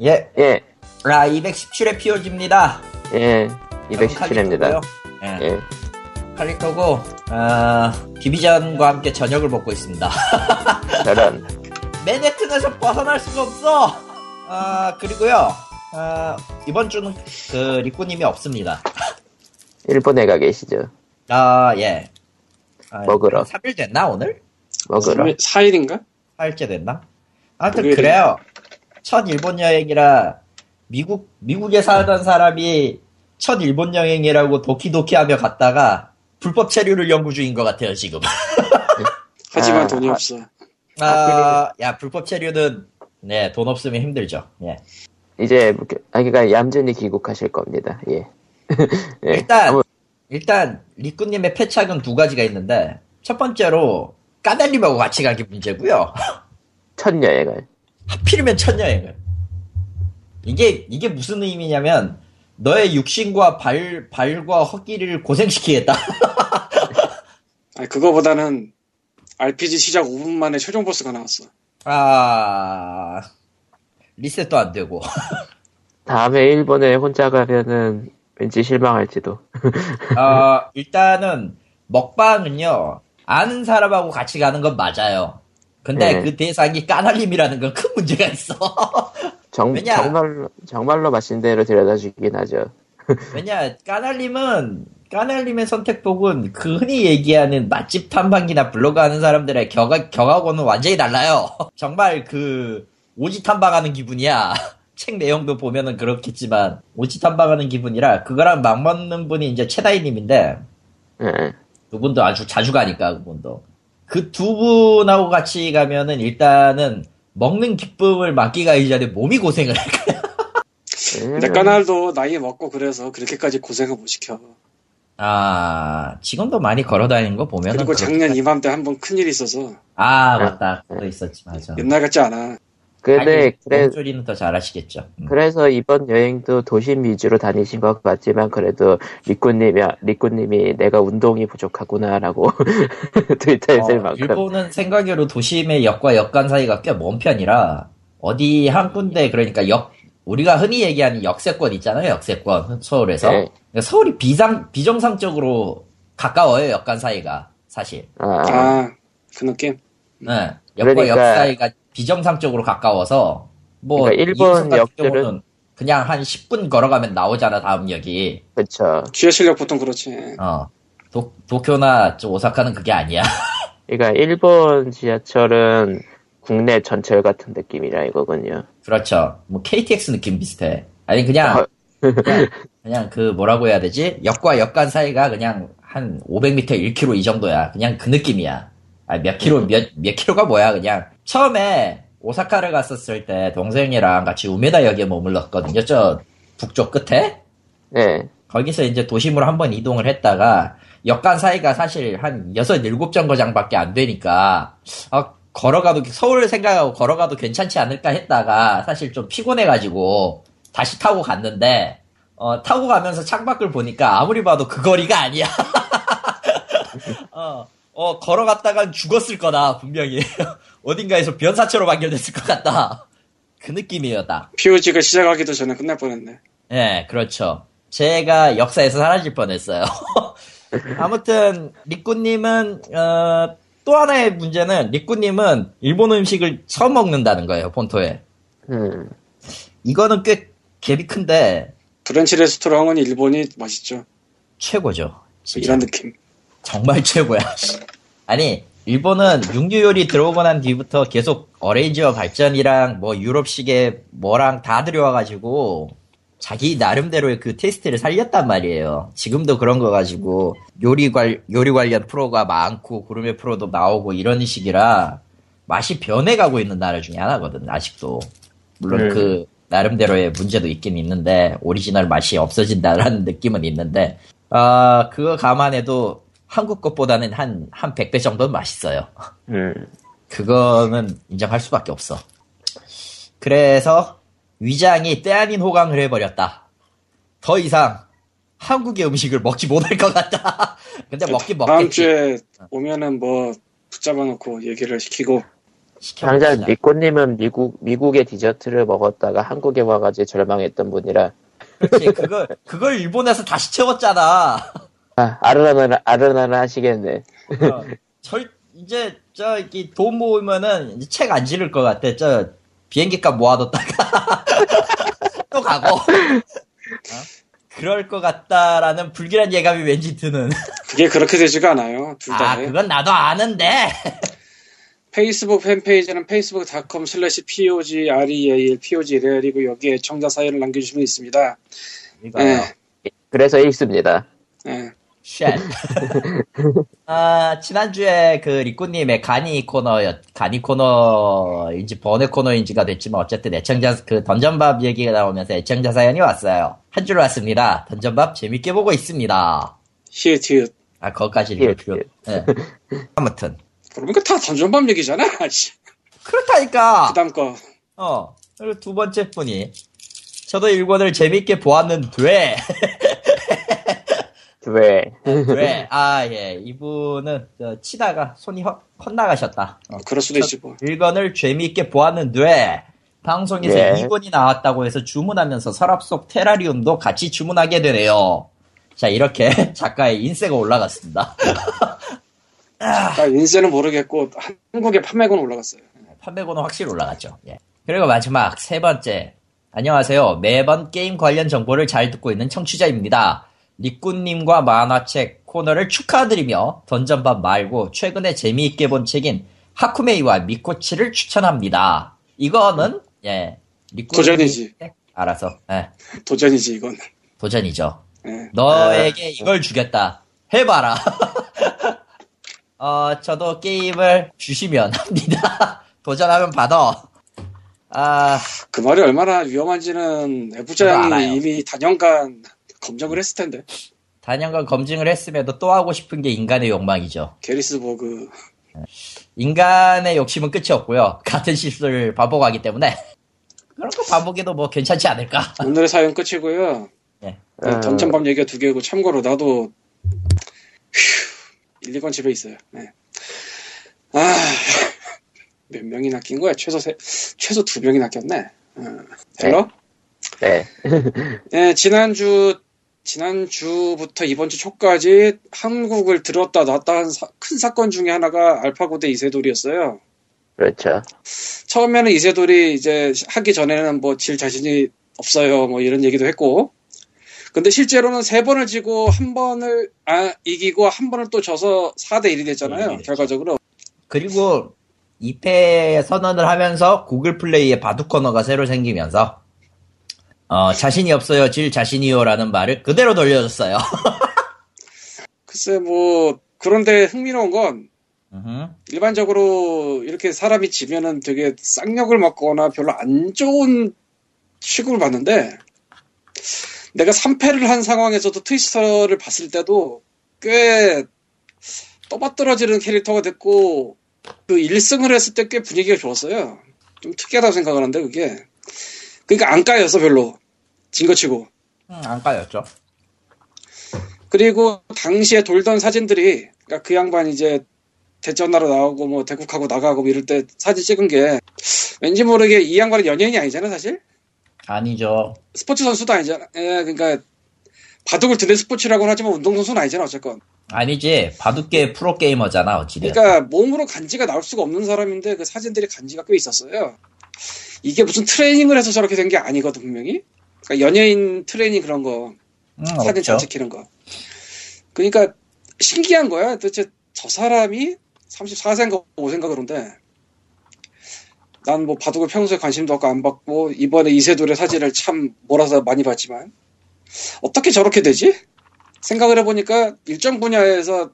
예, 예, 아, 217회 POG입니다. 예, 217회입니다. 예, 예, 칼리토고, 아, 디비전과 함께 저녁을 먹고 있습니다. 저런, 맨해튼에서 벗어날 수가 없어! 아, 그리고요, 아, 이번 주는 그, 리꾸님이 없습니다. 일본에 가 계시죠. 아, 예. 아, 먹으러. 한 3일 됐나, 오늘? 먹으러. 4일인가? 4일째 됐나? 아무튼. 그래요. 첫 일본 여행이라 미국 미국에 살던 사람이 첫 일본 여행이라고 도키도키 하며 갔다가 불법 체류를 연구 중인 것 같아요 지금. 하지만 아, 돈이 아. 없어. 아, 야 불법 체류는 네 돈 없으면 힘들죠. 예. 이제, 묵- 아, 그니까, 얌전히 귀국하실 겁니다. 예. 예. 일단 아무- 일단 리꾸님의 패착은 두 가지가 있는데 첫 번째로 까달님하고 같이 가기 문제고요. 첫 여행을. 하필이면 첫 여행을. 이게, 이게 무슨 의미냐면, 너의 육신과 발, 발과 헛기를 고생시키겠다. 아니, 그거보다는 RPG 시작 5분 만에 최종 보스가 나왔어. 아, 리셋도 안 되고. 다음에 일본에 혼자 가면은 왠지 실망할지도. 아, 일단은, 먹방은요, 아는 사람하고 같이 가는 건 맞아요. 근데 네. 그 대상이 까날림이라는 건 큰 문제가 있어. 정, 왜냐? 정말로, 정말로 맛있는 대로 데려다 주긴 하죠. 왜냐, 까날림은, 까날림의 선택폭은 그 흔히 얘기하는 맛집 탐방기나 블로그 하는 사람들의 격하, 격하고는 완전히 달라요. 정말 그, 오지 탐방하는 기분이야. 책 내용도 보면은 그렇겠지만, 오지 탐방하는 기분이라, 그거랑 맞먹는 분이 이제 최다희님인데, 예. 그분도 아주 자주 가니까, 그분도. 그 두 분하고 같이 가면은 일단은, 먹는 기쁨을 맡기가 이전에 몸이 고생을 할 거야. 근데 까날도 나이 먹고 그래서 그렇게까지 고생을 못 시켜. 아, 지금도 많이 걸어 다니는 거 보면은. 그리고 작년 이맘때 한 번 큰일이 있어서 아, 맞다. 그거 있었지, 맞아. 옛날 같지 않아. 근데, 그래, 몸조리는 더 잘하시겠죠. 음. 그래서 이번 여행도 도심 위주로 다니신 것 같지만 그래도 리꾸님이 리꾸님이 내가 운동이 부족하구나라고 트위터에 쓸 어, 만큼 일본은 생각외로 도심의 역과 역간 사이가 꽤 먼 편이라, 어디 한 군데, 그러니까 역, 우리가 흔히 얘기하는 역세권 있잖아요, 역세권, 서울에서. 네. 그러니까 서울이 비상, 비정상적으로 가까워요, 역간 사이가, 사실. 아, 아, 그 느낌? 네. 역과 그러니까- 역 사이가 비정상적으로 가까워서, 뭐, 그러니까 일본 역들은- 경우는 그냥 한 10분 걸어가면 나오잖아, 다음 역이. 그쵸. 지하철역 보통 그렇지. 어. 도, 도쿄나 좀 오사카는 그게 아니야. 그러니까 일본 지하철은 국내 전철 같은 느낌이라 이거군요. 그렇죠. 뭐 KTX 느낌 비슷해. 아니 그냥 아. 그냥, 그냥 그 뭐라고 해야 되지? 역과 역간 사이가 그냥 한 500m, 1km 이 정도야. 그냥 그 느낌이야. 아니 몇 킬로 몇, 몇 킬로가 뭐야 그냥. 처음에 오사카를 갔었을 때 동생이랑 같이 우메다 역에 머물렀거든요. 저 북쪽 끝에. 네. 거기서 이제 도심으로 한번 이동을 했다가 역간 사이가 사실 한 6, 7정거장밖에 안 되니까 아, 걸어가도 서울 생각하고 걸어가도 괜찮지 않을까 했다가 사실 좀 피곤해가지고 다시 타고 갔는데 어, 타고 가면서 창밖을 보니까 아무리 봐도 그 거리가 아니야. 어, 어, 걸어갔다간 죽었을 거다 분명히 어딘가에서 변사체로 발견됐을 것 같다. 그 느낌이었다. POG가 시작하기도 전에 끝날 뻔했네. 예, 그렇죠. 제가 역사에서 사라질 뻔했어요. 아무튼 리꾸님은 어, 또 하나의 문제는 리꾸님은 일본 음식을 처음 먹는다는 거예요 본토에. 음. 이거는 꽤 갭이 큰데 브런치 레스토랑은 일본이 맛있죠. 최고죠. 진짜 이런 느낌. 정말 최고야. 아니 일본은 육류 요리 들어오고 난 뒤부터 계속 어레인지와 발전이랑 뭐 유럽식의 뭐랑 다 들여와가지고 자기 나름대로의 그 taste를 살렸단 말이에요. 지금도 그런 거 가지고 요리 관 요리 관련 프로가 많고 gourmet 프로도 나오고 이런 식이라 맛이 변해가고 있는 나라 중에 하나거든 아직도. 물론 음. 그 나름대로의 문제도 있긴 있는데 오리지널 맛이 없어진다라는 느낌은 있는데 아 그거 감안해도 한국 것보다는 한 한 100배 정도는 맛있어요. 음. 그거는 인정할 수밖에 없어. 그래서 위장이 때 아닌 호강을 해버렸다. 더 이상 한국의 음식을 먹지 못할 것 같다. 근데 먹긴 다음 먹겠지. 주에 오면은 뭐 붙잡아 놓고 얘기를 시키고 당장. 리코님은 미국 미국의 디저트를 먹었다가 한국에 와가지고 절망했던 분이라 그렇지. 그걸, 그걸 일본에서 다시 채웠잖아. 아, 아르나나 아르나나 하시겠네. 어, 절, 이제, 저, 이돈 모으면은 책 안 지를 것 같아. 저, 비행기 값 모아뒀다가 또 가고. 어? 그럴 것 같다라는 불길한 예감이 왠지 드는. 그게 그렇게 되지가 않아요. 둘 다. 아, 그건 나도 아는데. 페이스북 팬페이지는 facebook.com slash POGREAL POGREAL이고 여기에 청자 사연을 남겨주시면 있습니다. 이거요. 예. 그래서 읽습니다. 예. Shit. 아, 지난주에 그 리꾸님의 간이 코너였, 간이 코너인지 번외 코너인지가 됐지만 어쨌든 애청자, 그 던전밥 얘기가 나오면서 애청자 사연이 왔어요. 한 줄 왔습니다. 던전밥 재밌게 보고 있습니다. 히읗. 아, 거기까지 읽을 예, 필요. 예. 예. 아무튼. 그러니까 다 던전밥 얘기잖아. 씨. 그렇다니까! 그 다음 거. 어. 그리고 두 번째 분이. 저도 일본을 재밌게 보았는데, 왜? 왜? 아, 예. 이분은, 저, 치다가 손이 헛, 헛나가셨다. 어. 그럴 수도 있지 뭐. 일건을 재미있게 보았는데 방송에서 예. 2권이 나왔다고 해서 주문하면서 서랍 속 테라리움도 같이 주문하게 되네요. 자 이렇게 작가의 인세가 올라갔습니다. 그러니까 인세는 모르겠고 한국의 판매고는 올라갔어요. 판매고는 확실히 올라갔죠. 예. 그리고 마지막 세 번째. 안녕하세요. 매번 게임 관련 정보를 잘 듣고 있는 청취자입니다. 리꾸님과 만화책 코너를 축하드리며 던전밥 말고 최근에 재미있게 본 책인 하쿠메이와 미코치를 추천합니다. 이거는 예 리꾸님 도전이지. 알아서 예, 도전이지 이건. 도전이죠. 예. 너에게 이걸 주겠다. 해봐라. 어, 저도 게임을 주시면 합니다. 도전하면 받아. 아, 그 말이 얼마나 위험한지는 알아요. 이미 단연간 검증을 했을 텐데. 단연간 검증을 했음에도 또 하고 싶은 게 인간의 욕망이죠. 게리스버그 인간의 욕심은 끝이 없고요. 같은 실수를 반복하기 때문에. 그런 거 반복해도 뭐 괜찮지 않을까? 오늘의 사연 끝이고요. 예. 어, 던전밥 얘기가 두 개고 참고로 나도 휴, 1, 2권 집에 있어요. 네. 아, 몇 명이나 낀 거야? 최소 세, 최소 두 명이나 꼈네. 어. Hello? 네. 예, 지난주, 지난주부터 이번 주 초까지 한국을 들었다 놨다 한 큰 사건 중에 하나가 알파고 대 이세돌이었어요. 그렇죠. 처음에는 이세돌이 이제 하기 전에는 뭐 질 자신이 없어요. 뭐 이런 얘기도 했고. 근데 실제로는 세 번을 지고 한 번을 아, 이기고 한 번을 또 져서 4대 1이 됐잖아요. 네, 결과적으로. 그리고 2패 선언을 하면서 구글 플레이에 바둑 코너가 새로 생기면서 어, 자신이 없어요, 질 자신이요라는 말을 그대로 돌려줬어요. 글쎄 뭐 그런데 흥미로운 건. 일반적으로 이렇게 사람이 지면은 되게 쌍욕을 먹거나 별로 안 좋은 취급을 받는데 내가 3패를 한 상황에서도 트위스터를 봤을 때도 꽤 떠받들어지는 캐릭터가 됐고 그 1승을 했을 때 꽤 분위기가 좋았어요. 좀 특이하다고 생각하는데 그게 그러니까 안 까였어 별로 진 거 치고 음, 안 까였죠. 그리고 당시에 돌던 사진들이 그러니까 그 양반 이제 대전하러 나오고 뭐 대국하고 나가고 뭐 이럴 때 사진 찍은 게 왠지 모르게 이 양반은 연예인이 아니잖아 사실 아니죠. 스포츠 선수도 아니잖아 예, 그러니까 바둑을 드는 스포츠라고는 하지만 운동선수는 아니잖아 어쨌건 아니지. 바둑계 프로게이머잖아, 어찌됐든. 그러니까 몸으로 간지가 나올 수가 없는 사람인데 그 사진들이 간지가 꽤 있었어요 이게 무슨 트레이닝을 해서 저렇게 된 게 아니거든 분명히 그러니까 연예인 트레이닝 그런 거 음, 사진. 잘 찍히는 거. 그러니까 신기한 거야. 도대체 저 사람이 34세인가 5세인가 그런데 난 뭐 바둑을 평소에 관심도 없고 안 받고 이번에 이세돌의 사진을 참 몰아서 많이 봤지만 어떻게 저렇게 되지? 생각을 해보니까 일정 분야에서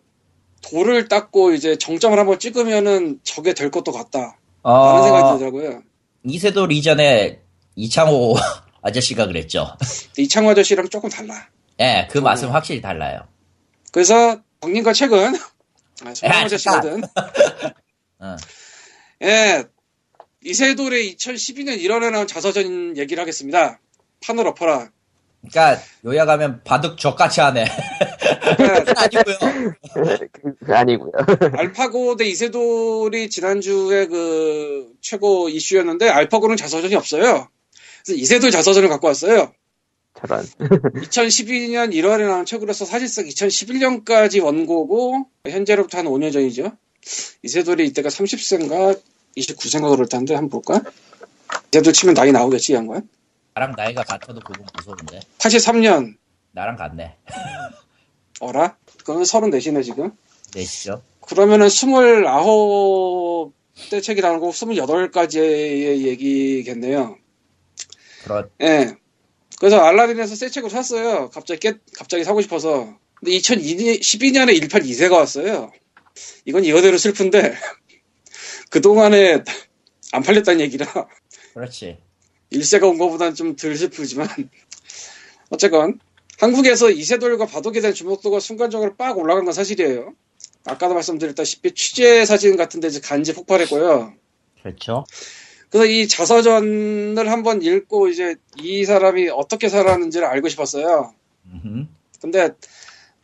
돌을 닦고 이제 정점을 한번 찍으면은 저게 될 것도 같다. 라는 생각이 어, 들더라고요. 이세돌 이전에 이창호 아저씨가 그랬죠. 이창호 아저씨랑 조금 달라. 예, 그 맛은 확실히 달라요. 그래서 박님과 최근 아, 야, 아저씨거든. 어. 예, 이세돌의 2012년 1월에 나온 자서전 얘기를 하겠습니다. 판을 엎어라. 그러니까 요약하면 바둑 족같이 하네. 그건 아니고요. 그 아니고요. 알파고 대 이세돌이 지난주에 그 최고 이슈였는데 알파고는 자서전이 없어요. 그래서 이세돌 자서전을 갖고 왔어요. 저런. 2012년 1월에 나온 책으로서 사실상 2011년까지 원고고 현재로부터 한 5년 전이죠. 이세돌이 이때가 30세인가 29세인가 그럴 텐데 한번 볼까? 이세돌 치면 나이 나오겠지 이 양반? 나랑 나이가 같아도 그건 무서운데. 83년 나랑 같네. 어라? 그러면 34시네 지금. 내시죠. 그러면은 29대 책이 나오고 28가지의 얘기겠네요. 그렇, 예. 그래서 알라딘에서 새 책을 샀어요. 갑자기 깨, 갑자기 사고 싶어서. 근데 2012년에 1판 2세가 왔어요. 이건 이거대로 슬픈데, 그동안에 안 팔렸다는 얘기라, 그렇지. 1세가 온 것보다는 좀덜 슬프지만, 어쨌건, 한국에서 이세돌과 바둑에 대한 주목도가 순간적으로 빡 올라간 건 사실이에요. 아까도 말씀드렸다시피 취재 사진 같은 데 간지 폭발했고요. 그렇죠. 그래서 이 자서전을 한번 읽고 이제 이 사람이 어떻게 살았는지를 알고 싶었어요. 음흠. 근데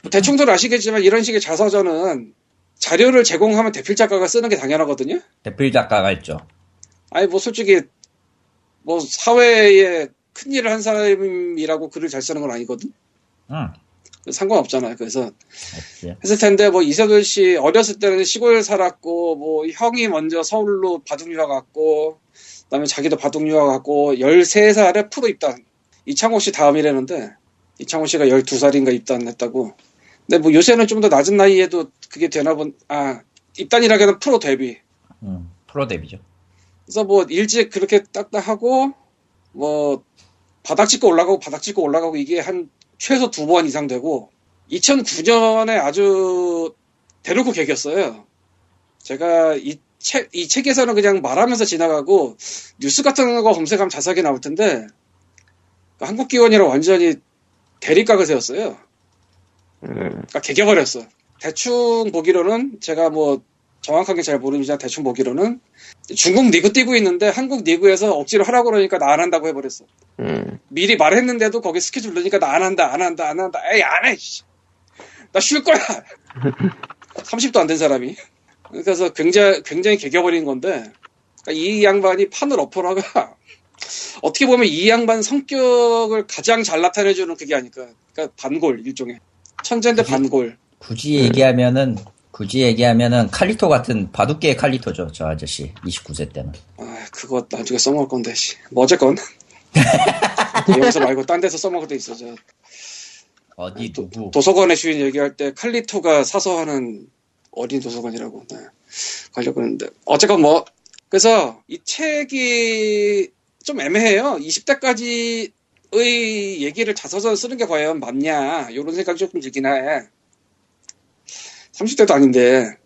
뭐 대충들 아시겠지만 이런 식의 자서전은 자료를 제공하면 대필 작가가 쓰는 게 당연하거든요. 대필 작가가 있죠. 아니 뭐 솔직히 뭐 사회에 큰 일을 한 사람이라고 글을 잘 쓰는 건 아니거든. 응. 상관없잖아요. 그래서 없지. 했을 텐데 뭐 이세돌 씨 어렸을 때는 시골 살았고 뭐 형이 먼저 서울로 바둑 유학 갔고 그다음에 자기도 바둑 유학 갔고 13살에 프로 입단. 이창호 씨 다음이라는데 이창호 씨가 12살인가 입단했다고. 근데 뭐 요새는 좀 더 낮은 나이에도 그게 되나 본 아, 입단이라기에는 프로 데뷔. 응. 프로 데뷔죠. 그래서 뭐 일찍 그렇게 딱딱하고 뭐 바닥 찍고 올라가고 바닥 찍고 올라가고 이게 한 최소 두 번 이상 되고 2009년에 아주 대놓고 개겼어요. 제가 이 책, 이 책에서는 그냥 말하면서 지나가고 뉴스 같은 거 검색하면 자세하게 나올 텐데 한국 기원이랑 완전히 대립각을 세웠어요. 음, 그러니까 개겨버렸어. 대충 보기로는 제가 뭐 정확하게 잘 모르지만 대충 보기로는 중국 리그 뛰고 있는데 한국 리그에서 억지로 하라고 그러니까 나 안 한다고 해버렸어. 음, 미리 말했는데도 거기 스케줄 넣으니까 나 안 한다, 안 한다, 안 한다. 에이, 안 해! 씨. 나쉴 거야! 30도 안 된 사람이. 그래서 굉장히, 굉장히 개겨버린 건데, 그러니까 이 양반이 판을 엎어라가, 어떻게 보면 이 양반 성격을 가장 잘 나타내주는 그게 아닐까. 그러니까 반골, 일종의. 천재인데 반골. 굳이 얘기하면은, 굳이 얘기하면은 칼리토 같은 바둑계의 칼리토죠. 저 아저씨. 29세 때는. 아, 그거 나중에 써먹을 건데, 씨. 뭐, 어쨌건. 여기서 말고 딴 데서 써먹을 때 있어. 저 어디 도, 누구. 도서관의 주인 얘기할 때 칼리토가 사서 하는 어린 도서관이라고 네. 가려고 했는데 어쨌건 뭐 그래서 이 책이 좀 애매해요 20대까지의 얘기를 자서전 쓰는 게 과연 맞냐 이런 생각이 조금 들긴 해 30대도 아닌데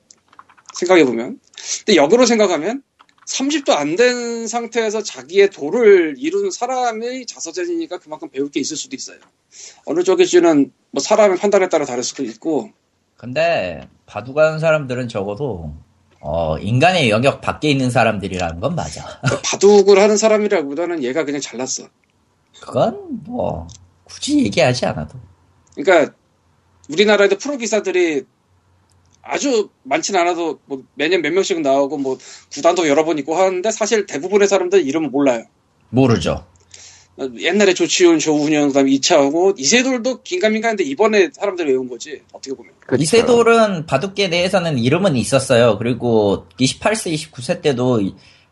생각해보면 근데 역으로 생각하면 30도 안 된 상태에서 자기의 도를 이룬 사람의 자서전이니까 그만큼 배울 게 있을 수도 있어요. 어느 쪽일지는 뭐 사람의 판단에 따라 다를 수도 있고 근데 바둑 하는 사람들은 적어도 어, 인간의 영역 밖에 있는 사람들이라는 건 맞아. 바둑을 하는 사람이라기보다는 얘가 그냥 잘났어. 그건 뭐 굳이 얘기하지 않아도. 그러니까 우리나라에도 프로 기사들이 아주 많진 않아도 뭐 매년 몇 명씩은 나오고 뭐 구단도 여러 번 있고 하는데 사실 대부분의 사람들 이름은 몰라요. 모르죠. 옛날에 조치훈, 조훈현, 그다음에 이차하고 이세돌도 긴가민가한데 이번에 사람들이 외운 거지 어떻게 보면. 그쵸. 이세돌은 바둑계 내에서는 이름은 있었어요. 그리고 28세, 29세 때도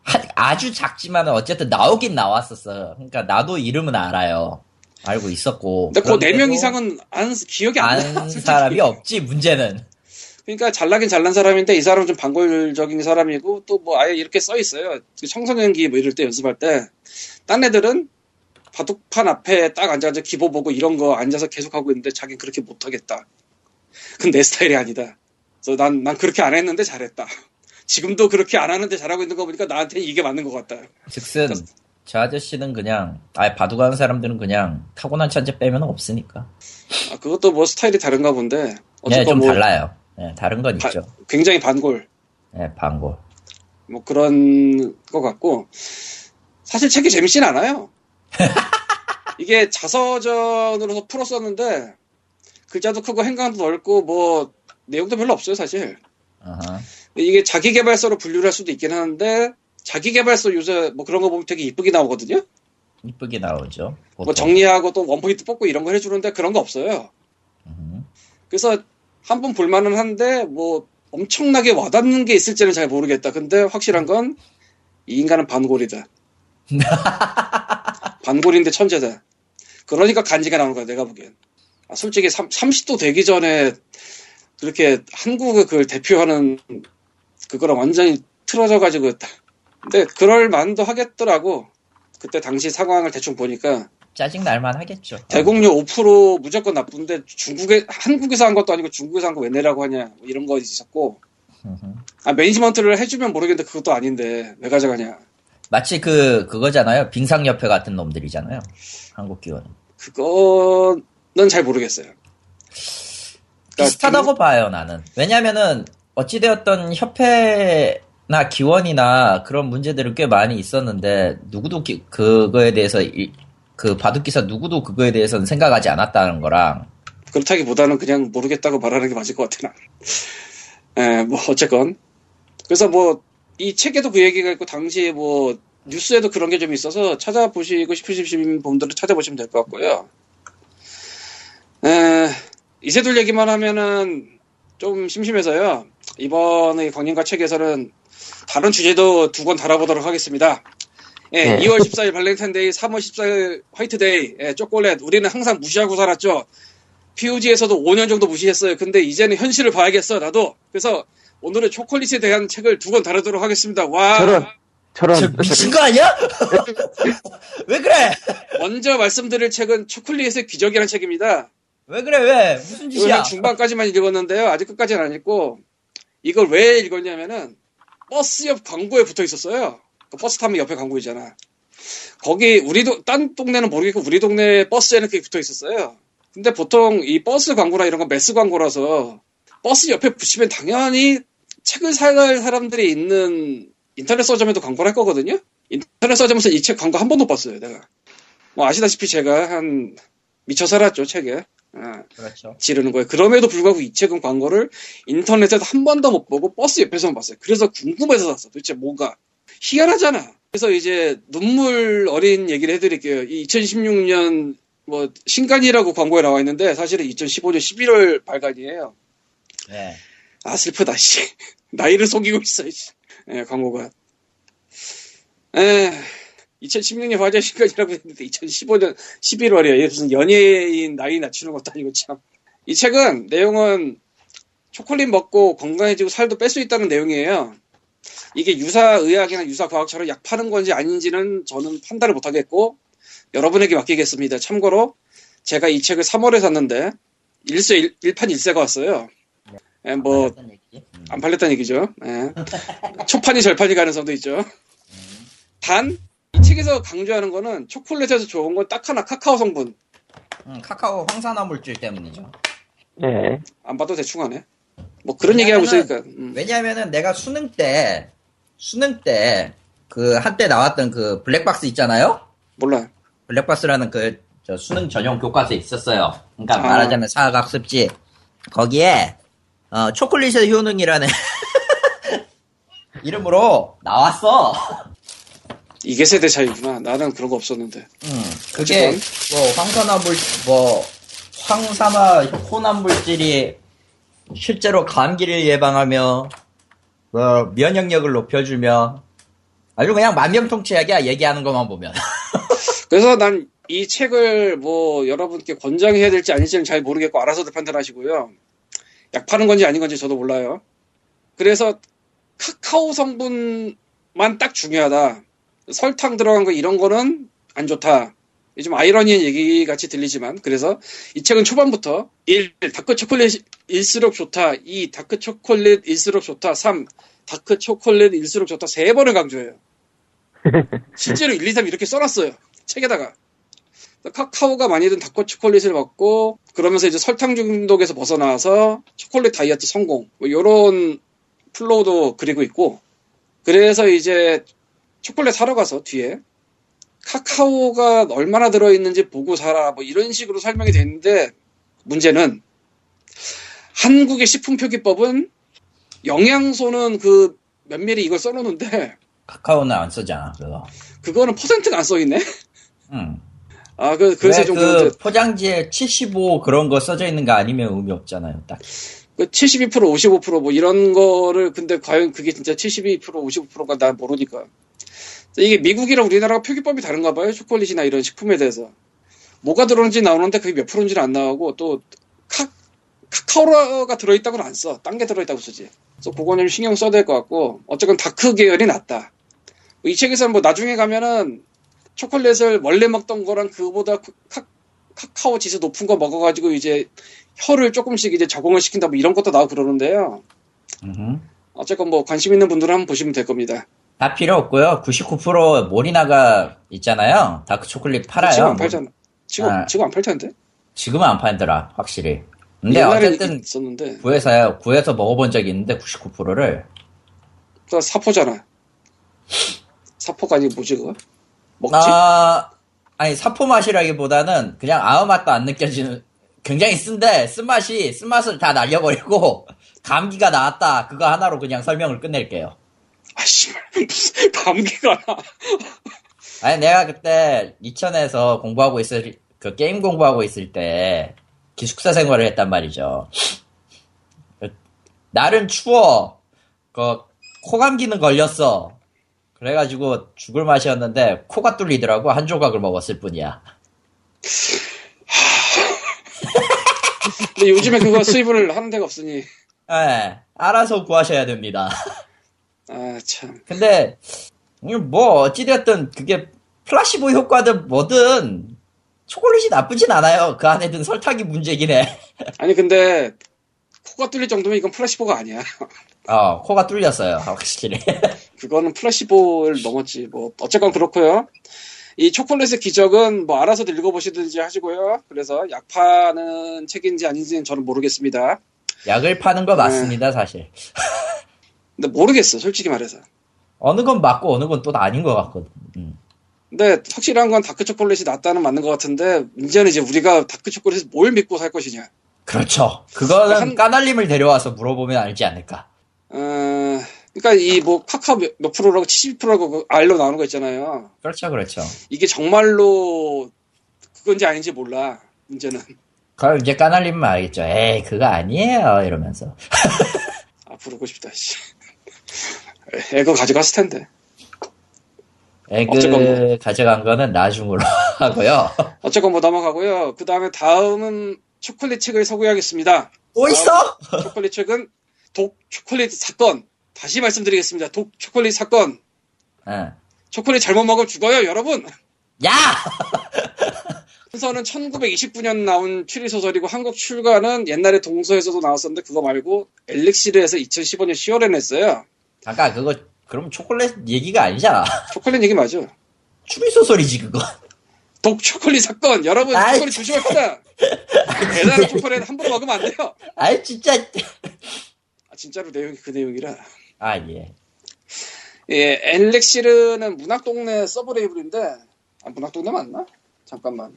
하- 아주 작지만 어쨌든 나오긴 나왔었어요. 그러니까 나도 이름은 알아요. 알고 있었고. 근데 그네명 그런데도 이상은 안 기억이 안 나. 아는 솔직히. 사람이 없지 문제는. 그러니까 잘나긴 잘난 사람인데 이 사람은 좀 반골적인 사람이고 또 뭐 아예 이렇게 써 있어요. 그 청소년기 뭐 이럴 때 연습할 때 딴 애들은 바둑판 앞에 딱 앉아서 기보 보고 이런 거 앉아서 계속 하고 있는데 자기는 그렇게 못 하겠다. 그건 내 스타일이 아니다. 그래서 난, 난 그렇게 안 했는데 잘했다. 지금도 그렇게 안 하는데 잘하고 있는 거 보니까 나한테 이게 맞는 것 같다. 즉슨 저 아저씨는 그냥 아예 바둑하는 사람들은 그냥 타고난 천재 빼면 없으니까. 아, 그것도 뭐 스타일이 다른가 본데 네, 어쨌건 좀뭐 달라요. 네, 다른 건 바- 있죠. 굉장히 반골 네, 방골. 뭐 그런 것 같고 사실 책이 재밌진 않아요. 이게 자서전으로서 풀었었는데 글자도 크고 행간도 넓고 뭐 내용도 별로 없어요 사실. 어허. 이게 자기 개발서로 분류를 할 수도 있긴 하는데 자기 개발서 요새 뭐 그런 거 보면 되게 이쁘게 나오거든요. 이쁘게 나오죠. 뭐 보통. 정리하고 또 원포인트 뽑고 이런 거 해주는데 그런 거 없어요. 음. 그래서 한 번 볼만은 한데 뭐 엄청나게 와닿는 게 있을지는 잘 모르겠다. 근데 확실한 건 이 인간은 반골이다. 반골인데 천재다. 그러니까 간지가 나오는 거야 내가 보기엔. 아, 솔직히 3, 30도 되기 전에 그렇게 한국을 그걸 대표하는 그거랑 완전히 틀어져 가지고 근데 그럴 만도 하겠더라고. 그때 당시 상황을 대충 보니까 짜증 날만 하겠죠. 대공료 5% 무조건 나쁜데 중국에 한국에서 한 것도 아니고 중국에서 한 거 왜 내라고 하냐 뭐 이런 거 있었고. 아 매니지먼트를 해주면 모르겠는데 그것도 아닌데 왜 가져가냐 마치 그 그거잖아요. 빙상협회 같은 놈들이잖아요. 한국 기원은. 그거는 잘 모르겠어요. 그러니까 비슷하다고 봐요, 나는. 왜냐면은, 어찌되었던 협회 나 기원이나 그런 문제들은 꽤 많이 있었는데, 누구도 기- 그거에 대해서, 이- 그 바둑기사 누구도 그거에 대해서는 생각하지 않았다는 거랑, 그렇다기보다는 그냥 모르겠다고 말하는 게 맞을 것 같아 나. 예, 뭐 어쨌건 그래서 뭐 이 책에도 그 얘기가 있고 당시에 뭐 뉴스에도 그런 게 좀 있어서 찾아보시고 싶으신 분들은 찾아보시면 될 것 같고요. 에, 이세돌 얘기만 하면은 좀 심심해서요. 이번에 광림과 책에서는 다른 주제도 두권 다뤄보도록 하겠습니다. 예, 네. 2월 14일 발렌타인데이, 3월 14일 화이트데이, 예, 초콜릿. 우리는 항상 무시하고 살았죠. POG에서도 5년 정도 무시했어요. 근데 이제는 현실을 봐야겠어, 나도. 그래서 오늘은 초콜릿에 대한 책을 두 권 다루도록 하겠습니다. 와. 저런. 저런. 저 미친 거 아니야? 왜 그래? 먼저 말씀드릴 책은 초콜릿의 기적이라는 책입니다. 왜 그래, 왜? 무슨 짓이야? 한 중반까지만 읽었는데요. 아직 끝까지는 안 읽고. 이걸 왜 읽었냐면은, 버스 옆 광고에 붙어 있었어요. 그 버스 타면 옆에 광고 있잖아. 거기, 우리도, 딴 동네는 모르겠고, 우리 동네 버스에는 그게 붙어 있었어요. 근데 보통 이 버스 광고나 이런 건 매스 광고라서, 버스 옆에 붙이면 당연히 책을 살 사람들이 있는 인터넷 서점에도 광고를 할 거거든요? 인터넷 서점에서 이 책 광고 한 번도 못 봤어요, 내가. 뭐 아시다시피 제가 한, 미쳐 살았죠, 책에. 아, 그렇죠. 지르는 거예요. 그럼에도 불구하고 이 책은 광고를 인터넷에서 한 번도 못 보고 버스 옆에서만 봤어요. 그래서 궁금해서 샀어. 도대체 뭐가. 희한하잖아. 그래서 이제 눈물 어린 얘기를 해드릴게요. 이 2016년 뭐 신간이라고 광고에 나와 있는데 사실은 2015년 11월 발간이에요. 네. 아 슬프다 씨. 나이를 속이고 있어 씨. 예, 광고가. 에 2016년 화제 신간이라고 했는데 2015년 11월이에요. 무슨 연예인 나이 낮추는 것도 아니고 참. 이 책은 내용은 초콜릿 먹고 건강해지고 살도 뺄 수 있다는 내용이에요. 이게 유사의학이나 유사과학처럼 약 파는 건지 아닌지는 저는 판단을 못하겠고 여러분에게 맡기겠습니다. 참고로 제가 이 책을 3월에 샀는데 일세 일, 일판 일세가 왔어요. 예, 뭐. 안 팔렸다는 얘기죠. 예. 초판이 절판이 가능성도 있죠. 단, 이 책에서 강조하는 거는 초콜릿에서 좋은 건 딱 하나 카카오 성분. 음, 카카오 황산화 물질 때문이죠. 네. 안 봐도 대충 하네. 뭐 그런 얘기하고 있으니까. 음. 왜냐면은 내가 수능 때, 수능 때, 그, 한때 나왔던 그 블랙박스 있잖아요? 몰라. 블랙박스라는 그, 저 수능 전용 교과서에 있었어요. 그러니까 아. 말하자면 사학습지. 거기에, 어, 초콜릿의 효능이라는 이름으로 나왔어. 이게 세대 차이구나. 나는 그런 거 없었는데. 음, 그게, 뭐, 황산화 물, 뭐, 황산화 혼합 물질이 실제로 감기를 예방하며, 뭐, 면역력을 높여주며, 아주 그냥 만병통치약이야, 얘기하는 것만 보면. 그래서 난 이 책을 뭐 여러분께 권장해야 될지 아닐지는 잘 모르겠고 알아서들 판단하시고요. 약 파는 건지 아닌 건지 저도 몰라요. 그래서 카카오 성분만 딱 중요하다. 설탕 들어간 거 이런 거는 안 좋다. 좀 아이러니한 얘기 같이 들리지만 그래서 이 책은 초반부터 1. 다크 초콜릿일수록 좋다. 2. 다크 초콜릿일수록 좋다. 3. 다크 초콜릿일수록 좋다. 세 번을 강조해요. 실제로 1, 2, 3 이렇게 써놨어요. 책에다가. 카카오가 많이 든 다크 초콜릿을 먹고 그러면서 이제 설탕 중독에서 벗어나서 초콜릿 다이어트 성공 뭐 이런 flow도 그리고 있고 그래서 이제 초콜릿 사러 가서 뒤에 카카오가 얼마나 들어있는지 보고 사라 뭐 이런 식으로 설명이 됐는데 문제는 한국의 식품 표기법은 영양소는 그 면밀히 이걸 써놓는데 카카오는 안 쓰잖아, 그거. 그거는 퍼센트가 안 써있네. 응. 아, 그, 그래서 왜좀그 포장지에 75 그런 거 써져 있는 거 아니면 의미 없잖아요, 딱. 그 72% 55%뭐 이런 거를 근데 과연 그게 진짜 72% 55%가 난 모르니까 이게 미국이랑 우리나라가 표기법이 다른가 봐요 초콜릿이나 이런 식품에 대해서 뭐가 들어오는지 나오는데 그게 몇 프로인지는 안 나오고 또 카, 카카오가 들어있다고는 안 써. 딴 게 들어있다고 쓰지. 그래서 그거는 좀 신경 써야 될 것 같고 어쨌건 다크 계열이 낫다. 이 책에서는 뭐 나중에 가면은 초콜릿을 원래 먹던 거랑 그보다 카, 카카오 지수 높은 거 먹어가지고 이제 혀를 조금씩 이제 적응을 시킨다 뭐 이런 것도 나오고 그러는데요. 어쨌건 뭐 관심 있는 분들은 한번 보시면 될 겁니다. 다 필요 없고요. 99% 모리나가 있잖아요. 다크 초콜릿 팔아요. 지금 안 뭐, 팔잖아. 지금 아. 지금 안 팔 텐데. 지금은 안 팔더라, 확실히. 근데 어쨌든 있었는데 구에서요. 구에서 먹어본 적이 있는데 99%를 그 사포잖아. 사포가 아니고 뭐지 그거? 먹지? 아 아니 사포 맛이라기보다는 그냥 아무 맛도 안 느껴지는 굉장히 쓴데 쓴맛이 쓴맛을 다 날려버리고 감기가 나왔다 그거 하나로 그냥 설명을 끝낼게요. 아씨 무슨 감기가 나. 아니 내가 그때 이천에서 공부하고 있을 그 게임 공부하고 있을 때 기숙사 생활을 했단 말이죠. 날은 추워. 그 코 감기는 걸렸어. 그래가지고 죽을 맛이었는데 코가 뚫리더라고 한 조각을 먹었을 뿐이야. 근데 요즘에 그거 수입을 하는 데가 없으니 예, 알아서 구하셔야 됩니다. 아 참. 근데 뭐 어찌됐든 그게 플라시보 효과든 뭐든 초콜릿이 나쁘진 않아요. 그 안에 든 설탕이 문제긴 해. 아니 근데 코가 뚫릴 정도면 이건 플라시보가 아니야. 어, 코가 뚫렸어요. 확실히. 그거는 플라시보를 넘었지. 뭐 어쨌건 그렇고요. 이 초콜릿의 기적은 뭐 알아서들 읽어보시든지 하시고요. 그래서 약 파는 책인지 아닌지는 저는 모르겠습니다. 약을 파는 거 맞습니다, 사실. 근데 모르겠어, 솔직히 말해서. 어느 건 맞고 어느 건 또 아닌 것 같거든. 음. 근데 확실한 건 다크 초콜릿이 낫다는 맞는 것 같은데 문제는 이제 우리가 다크 초콜릿을 뭘 믿고 살 것이냐. 그렇죠. 그거는 한- 까날림을 데려와서 물어보면 알지 않을까. 어, 그러니까 이 뭐 카카오 몇, 몇 프로라고 70%라고 그 알로 나오는 거 있잖아요. 그렇죠, 그렇죠. 이게 정말로 그건지 아닌지 몰라. 문제는 그럼 이제 까날리면 알겠죠. 에이, 그거 아니에요. 이러면서. 아 부르고 싶다. 씨. 애가 가져갔을 텐데. 에그 어쨌건 뭐. 가져간 거는 나중으로 하고요. 어쨌건 뭐 넘어가고요. 그 다음에 다음은 초콜릿 책을 소개하겠습니다. 또 있어? 초콜릿 책은 독 초콜릿 사건. 다시 말씀드리겠습니다. 독 초콜릿 사건. 응. 초콜릿 잘못 먹으면 죽어요, 여러분. 야! 순서는 1929년 나온 추리소설이고 한국 출간은 옛날에 동서에서도 나왔었는데 그거 말고 엘릭시르에서 2015년 10월에 냈어요. 잠깐, 그거, 그럼 초콜릿 얘기가 아니잖아. 초콜릿 얘기 맞아. 추리소설이지, 그거. 독 초콜릿 사건. 여러분 아이, 초콜릿 조심합시다. 대단한 초콜릿 함부로 먹으면 안 돼요. 아이, 진짜. 아, 진짜로 내용이 그 내용이라. 아, 예. 예, 엘렉시르는 문학동네 서브레이블인데, 아, 문학동네 맞나? 잠깐만.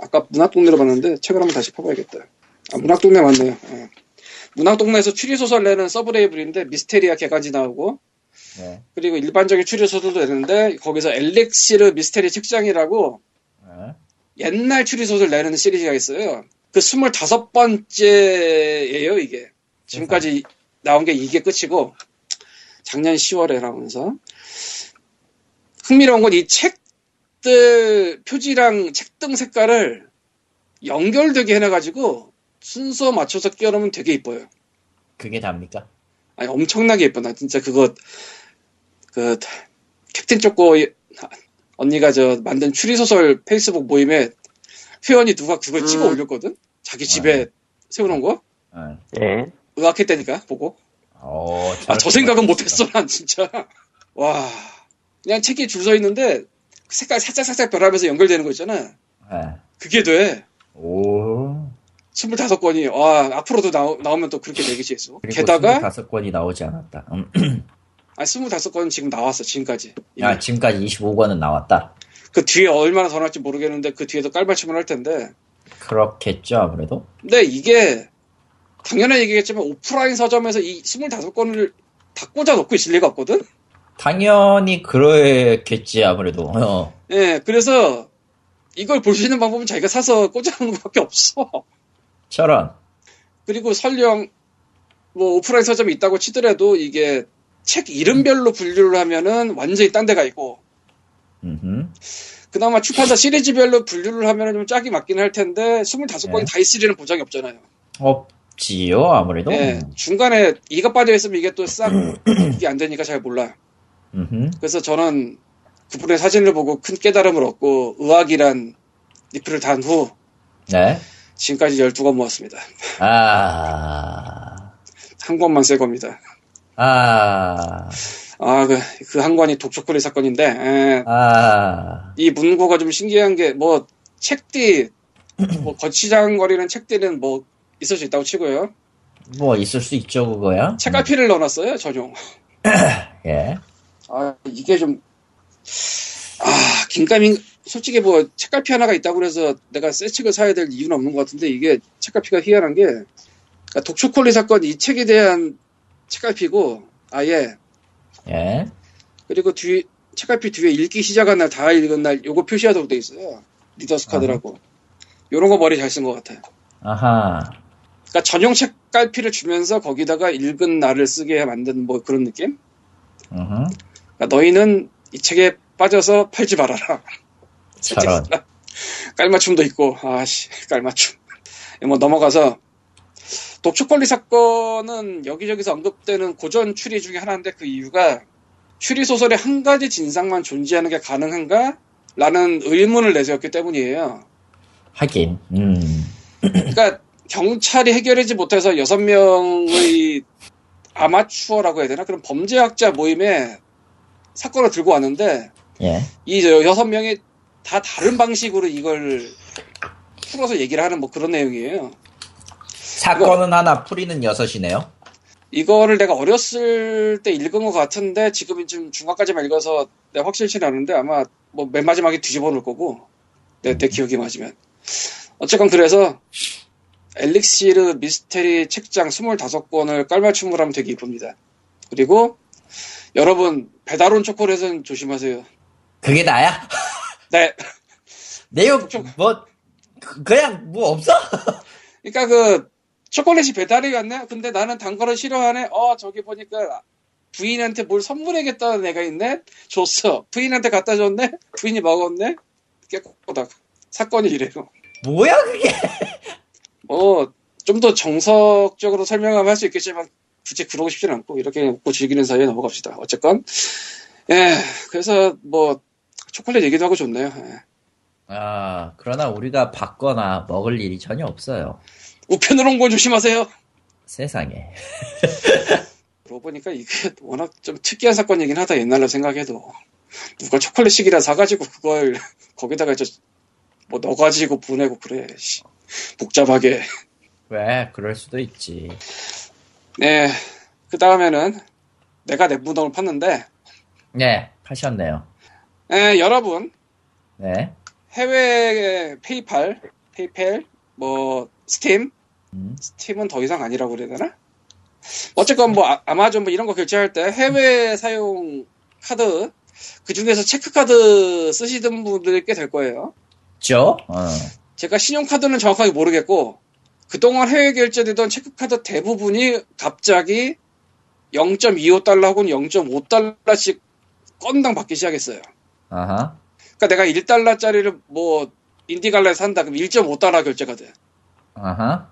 아까 문학동네로 봤는데, 책을 한번 다시 펴봐야겠다. 아, 문학동네 맞네요. 예. 문학동네에서 추리소설 내는 서브레이블인데, 미스테리아 개간지 나오고, 네. 그리고 일반적인 추리소설도 내는데, 거기서 엘렉시르 미스테리 책장이라고, 어? 옛날 추리소설 내는 시리즈가 있어요. 그 25번째예요, 이게. 지금까지 나온 게 이게 끝이고, 작년 10월에 나오면서. 흥미로운 건 이 책들 표지랑 책등 색깔을 연결되게 해놔가지고 순서 맞춰서 끼워놓으면 되게 이뻐요. 그게 답니까? 아니, 엄청나게 예뻐. 나 진짜 그거, 그, 캡틴 쪼꼬 언니가 저 만든 추리 소설 페이스북 모임에 회원이 누가 그걸 찍어 음. 올렸거든? 자기 집에 세워놓은 거? 응. 예. 의학했다니까, 보고. 어, 아, 저 생각은 못했어, 난 진짜. 와. 그냥 책이 줄 서 있는데, 그 색깔 살짝 살짝 변하면서 연결되는 거 있잖아. 네. 그게 돼. 오. 25권이. 와, 앞으로도 나오, 나오 면 또 그렇게 되겠지 했어. 게다가, 다섯 권이 나오지 않았다. 음. 아, 25권 지금 나왔어, 지금까지. 이미. 아, 지금까지 25권은 나왔다. 그 뒤에 얼마나 더 날지 모르겠는데 그 뒤에도 깔맞춤을 할 텐데 그렇겠죠, 아무래도. 근데 이게 당연한 얘기겠지만 오프라인 서점에서 이 25권을 다 꽂아 놓고 있을 리가 없거든? 당연히 그렇겠지, 아무래도. 어. 예, 그래서 이걸 볼 수 있는 방법은 자기가 사서 꽂아 놓는 것밖에 없어. 저런. 그리고 설령 뭐 오프라인 서점이 있다고 치더라도 이게 책 이름별로 분류를 하면은 완전히 딴 데가 있고 음흠. 그나마 출판사 시리즈별로 분류를 하면은 좀 짝이 맞긴 할 텐데 25권이 네. 다 있으리는 보장이 없잖아요. 없지요, 아무래도. 예, 중간에 이가 빠져 있으면 이게 또 싹 이게 안 되니까 잘 몰라. 음흠. 그래서 저는 그분의 사진을 보고 큰 깨달음을 얻고 의학이란 리플을 단 후 네. 지금까지 12권 모았습니다. 아, 한 권만 새 겁니다. 아, 아, 그, 그 한 권이 독초콜릿 사건인데, 에, 아, 이 문고가 좀 신기한 게, 뭐, 책띠, 뭐, 거치장거리는 책띠는 뭐, 있을 수 있다고 치고요. 뭐 있을 수 있죠, 그거야. 책갈피를 넣어놨어요, 전용. 예. 아, 이게 좀, 아, 긴가민, 솔직히 뭐, 책갈피 하나가 있다고 그래서 내가 새 책을 사야 될 이유는 없는 것 같은데, 이게 책갈피가 희한한 게, 그러니까 독초콜릿 사건 이 책에 대한 책갈피고, 아예, 예. 그리고 뒤, 책갈피 뒤에 읽기 시작한 날, 다 읽은 날, 요거 표시하도록 돼 있어요. 리더스 카드라고. 요런 거 머리 잘 쓴 것 같아요. 아하. 그러니까 전용 책갈피를 주면서 거기다가 읽은 날을 쓰게 만든 뭐 그런 느낌? 음흠. 그러니까 너희는 이 책에 빠져서 팔지 말아라. 저런. 깔맞춤도 있고, 아씨, 깔맞춤. 뭐 넘어가서, 독초콜릿 사건은 여기저기서 언급되는 고전 추리 중에 하나인데 그 이유가 추리 소설에 한 가지 진상만 존재하는 게 가능한가? 라는 의문을 내세웠기 때문이에요. 하긴. 음. 그러니까 경찰이 해결하지 못해서 여섯 명의 아마추어라고 해야 되나? 그런 범죄학자 모임에 사건을 들고 왔는데 예. 이 여섯 명이 다 다른 방식으로 이걸 풀어서 얘기를 하는 뭐 그런 내용이에요. 사건은 하나 풀이는 여섯이네요. 이거를 내가 어렸을 때 읽은 것 같은데 지금은 좀 중간까지만 읽어서 내가 확실치는 않은데 아마 뭐 맨 마지막에 뒤집어 놓을 거고 내, 내 기억이 맞으면 어쨌건 그래서 엘릭시르 미스테리 책장 25권을 깔맞춤을 하면 되게 이쁩니다. 그리고 여러분 배달 온 초콜릿은 조심하세요. 그게 나야? 네. 내용, 좀- 뭐, 그- 그냥 뭐 없어? 그러니까 그 초콜릿이 배달이 왔네. 근데 나는 단 거를 싫어하네. 어 저기 보니까 부인한테 뭘 선물해야겠다는 애가 있네. 줬어. 부인한테 갖다 줬네. 부인이 먹었네. 깨끗하다. 사건이 이래요. 뭐야, 그게? 뭐 좀 더 정석적으로 설명하면 할 수 있겠지만 굳이 그러고 싶지는 않고 이렇게 먹고 즐기는 사이에 넘어갑시다. 어쨌건 예 그래서 뭐 초콜릿 얘기도 하고 좋네요. 예. 아, 그러나 우리가 받거나 먹을 일이 전혀 없어요. 우편으로 온거 조심하세요. 세상에. 그러고 보니까 이게 워낙 좀 특이한 사건이긴 하다 옛날로 생각해도 누가 초콜릿식이라 사가지고 그걸 거기다가 저뭐 넣어가지고 보내고 그래 씨. 복잡하게 왜, 그럴 수도 있지. 네 그 다음에는 내가 내 무덤을 팠는데 네, 파셨네요. 에, 여러분 네. 해외 페이팔 페이팔 뭐 스팀 음. 스팀은 더 이상 아니라고 그래야 되나? 어쨌건 뭐 아마존 뭐 이런 거 결제할 때 해외 사용 카드 그 중에서 체크 카드 쓰시던 분들이 꽤 될 거예요. 죠? 어. 제가 신용카드는 정확하게 모르겠고 그동안 해외 결제되던 체크카드 대부분이 갑자기 0.25달러 혹은 0.5달러씩 건당 받기 시작했어요. 아하. 그러니까 내가 1달러짜리를 뭐 인디 갈라에 산다 그럼 1.5달러 결제가 돼. 아하.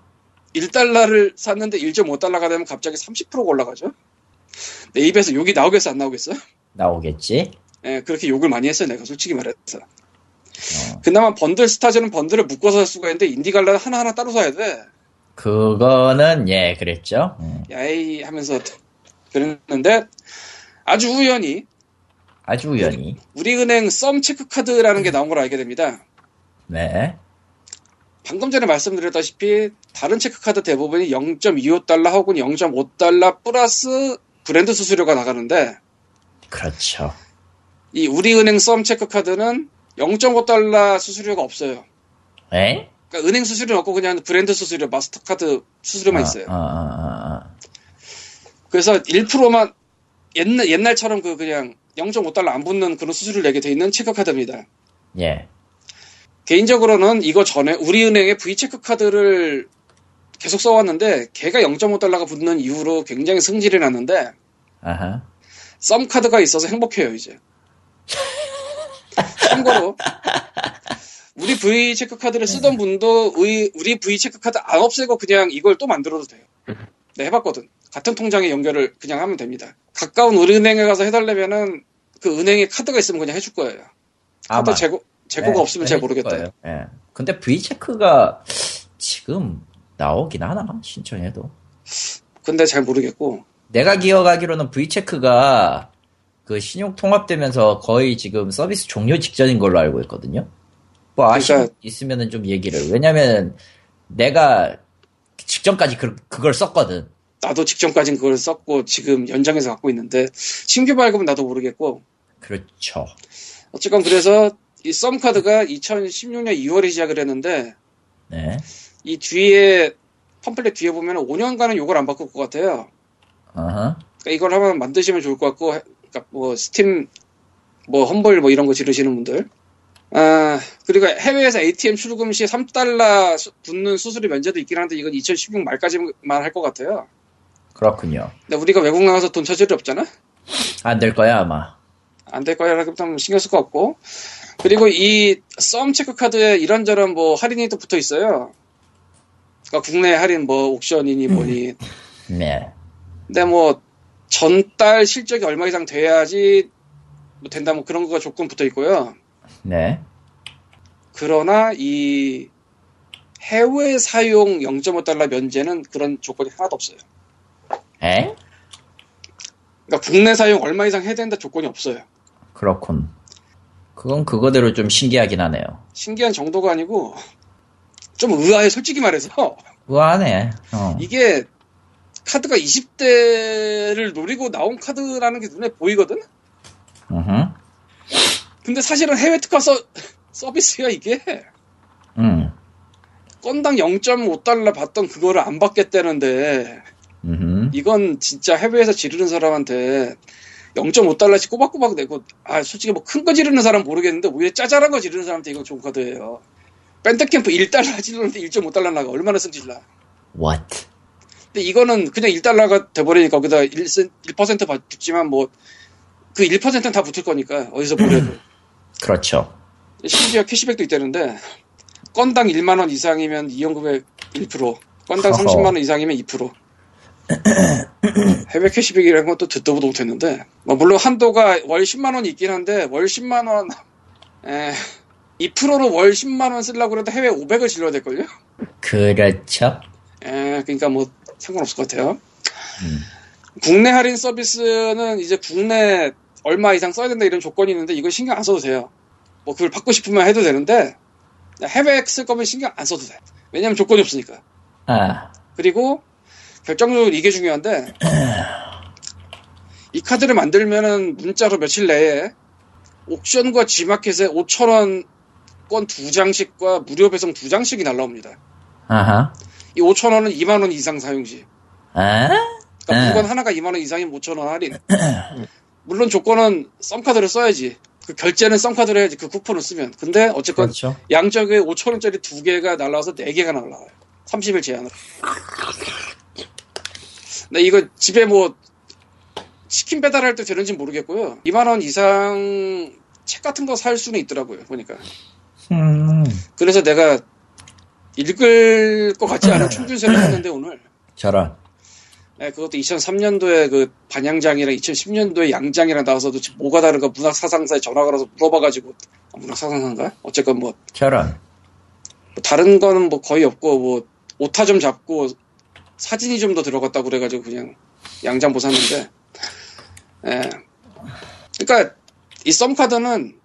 1달러를 샀는데 1.5달러가 되면 갑자기 30%가 올라가죠. 내 입에서 욕이 나오겠어 안 나오겠어? 나오겠지? 예, 그렇게 욕을 많이 했어요 내가 솔직히 말해서. 어. 그나마 번들 스타즈는 번들을 묶어서 살 수가 있는데 인디 갈라는 하나하나 따로 사야 돼. 그거는, 예, 그랬죠. 음. 야이 하면서 그랬는데 아주 우연히 아주 우연히. 우리은행 썸 체크카드라는 게 나온 걸 알게 됩니다. 네. 방금 전에 말씀드렸다시피 다른 체크카드 대부분이 0.25달러 혹은 0.5달러 플러스 브랜드 수수료가 나가는데 그렇죠. 이 우리은행 썸 체크카드는 0.5달러 수수료가 없어요. 에? 그러니까 은행 수수료 없고 그냥 브랜드 수수료, 마스터카드 수수료만 있어요. 아, 아, 아, 아. 그래서 1%만 옛날 옛날처럼 그 그냥 0.5달러 안 붙는 그런 수수료를 내게 돼 있는 체크카드입니다. 예. 개인적으로는 이거 전에 우리은행의 V체크 카드를 계속 써왔는데 걔가 0.5달러가 붙는 이후로 굉장히 승질이 났는데 아하. 썸 카드가 있어서 행복해요 이제. 참고로 우리 V 체크 카드를 쓰던 분도 우리, 우리 V 체크 카드 안 없애고 그냥 이걸 또 만들어도 돼요. 네 해봤거든. 같은 통장에 연결을 그냥 하면 됩니다. 가까운 우리은행에 가서 해달라면은 그 은행에 카드가 있으면 그냥 해줄 거예요. 카드 아마. 재고 재고가 네, 없으면 잘 모르겠다. 예. 근데 V체크가 지금 나오긴 하나? 신청해도. 근데 잘 모르겠고 내가 기억하기로는 V체크가 그 신용 통합되면서 거의 지금 서비스 종료 직전인 걸로 알고 있거든요. 뭐 아시는 그러니까- 있으면은 좀 얘기를. 왜냐면 내가 직전까지 그, 그걸 썼거든. 나도 직전까진 그걸 썼고 지금 연장해서 갖고 있는데 신규 발급은 나도 모르겠고 그렇죠. 어쨌건 그래서 이 썸 카드가 2016년 2월에 시작을 했는데 네. 이 뒤에 펌플렛 뒤에 보면 5년간은 요걸 안 바꿀 것 같아요. 그러니까 이걸 한번 만드시면 좋을 것 같고 그러니까 뭐 스팀 뭐 험블 뭐 이런 거 지르시는 분들 아 그리고 해외에서 ATM 출금 시 3달러 수- 붙는 수수료 면제도 있긴 한데 이건 2016 말까지만 할 것 같아요. 그렇군요. 근데 우리가 외국 나가서 돈일 없잖아. 안 될 거야, 아마. 안 될 거야 라고 하면 신경 쓸 거 없고 그리고 이 썸 체크 카드에 이런저런 뭐 할인이 또 붙어 있어요. 그러니까 국내 할인 뭐 옥션이니 뭐니 네. 근데 뭐 전달 실적이 얼마 이상 돼야지 뭐 된다 뭐 그런 거가 조건 붙어 있고요. 네. 그러나 이 해외 사용 0.5달러 면제는 그런 조건이 하나도 없어요. 에? 그러니까 국내 사용 얼마 이상 해야 된다 조건이 없어요. 그렇군. 그건 그거대로 좀 신기하긴 하네요. 신기한 정도가 아니고 좀 의아해 솔직히 말해서 우아하네. 어. 이게 카드가 20대를 노리고 나온 카드라는 게 눈에 보이거든? 으흠. 근데 사실은 해외 특화 서, 서비스야 이게 음. 건당 0.5달러 받던 그거를 안 받겠다는데 음. 이건 진짜 해외에서 지르는 사람한테 0.5달러씩 꼬박꼬박 내고 아 솔직히 뭐 큰 거 지르는 사람 모르겠는데 오히려 짜잘한 거 지르는 사람한테 이건 좋은 카드예요 밴드캠프 1달러 지르는데 1.5달러 나가 얼마나 승질나 What? 근데 이거는 그냥 1달러가 돼버리니까 거기다 1, 1% 받- 붙지만 뭐 그 1%는 다 붙을 거니까 어디서 보려도 그렇죠. 심지어 캐시백도 있다는데 건당 1만 원 이상이면 이용금액 1% 건당 허허. 30만 원 이상이면 2% 해외 캐시백이라는 것도 듣도 보도 못했는데 뭐 물론 한도가 월 10만 원이 있긴 한데 월 10만 원 에, 2%로 월 10만 원 쓰려고 그래도 해외 500을 질러야 될걸요? 그렇죠. 에, 그러니까 뭐 상관없을 것 같아요. 음. 국내 할인 서비스는 이제 국내 얼마 이상 써야 된다 이런 조건이 있는데 이거 신경 안 써도 돼요. 뭐 그걸 받고 싶으면 해도 되는데 해외 쓸 거면 신경 안 써도 돼. 왜냐면 조건이 없으니까. 아, 그리고 결정적으로 이게 중요한데 이 카드를 만들면은 문자로 며칠 내에 옥션과 G마켓에 5천원 건두 장씩과 무료 배송 두 장씩이 날라옵니다. 아하. 이 5천 원은 2만 원 이상 사용시. 아? 그러니까 네. 물건 하나가 2만 원 이상이면 5천 원 할인. 물론 조건은 썸카드를 써야지. 그 결제는 썸카드로 해야지. 그 쿠폰을 쓰면. 근데 어쨌건 그렇죠. 양쪽에 5천 원짜리 두 개가 날라와서 네 개가 날라와요. 30일 제한으로. 근데 이거 집에 뭐 치킨 배달할 때 되는지 모르겠고요. 2만 원 이상 책 같은 거 살 수는 있더라고요. 보니까. 음. 그래서 내가 읽을 것 같지 않은 충준세를 샀는데 오늘. 저런. 네, 그것도 2003년도에 그 반양장이랑 2010년도에 양장이랑 나와서도 뭐가 다른가 문학사상사에 전화 걸어서 물어봐가지고 아, 문학사상사인가? 어쨌건 뭐, 저런. 뭐 다른 거는 뭐 거의 없고 뭐 오타 좀 잡고 사진이 좀 더 들어갔다고 그래가지고 그냥 양장 보 샀는데 예. 그러니까 이 썸카드는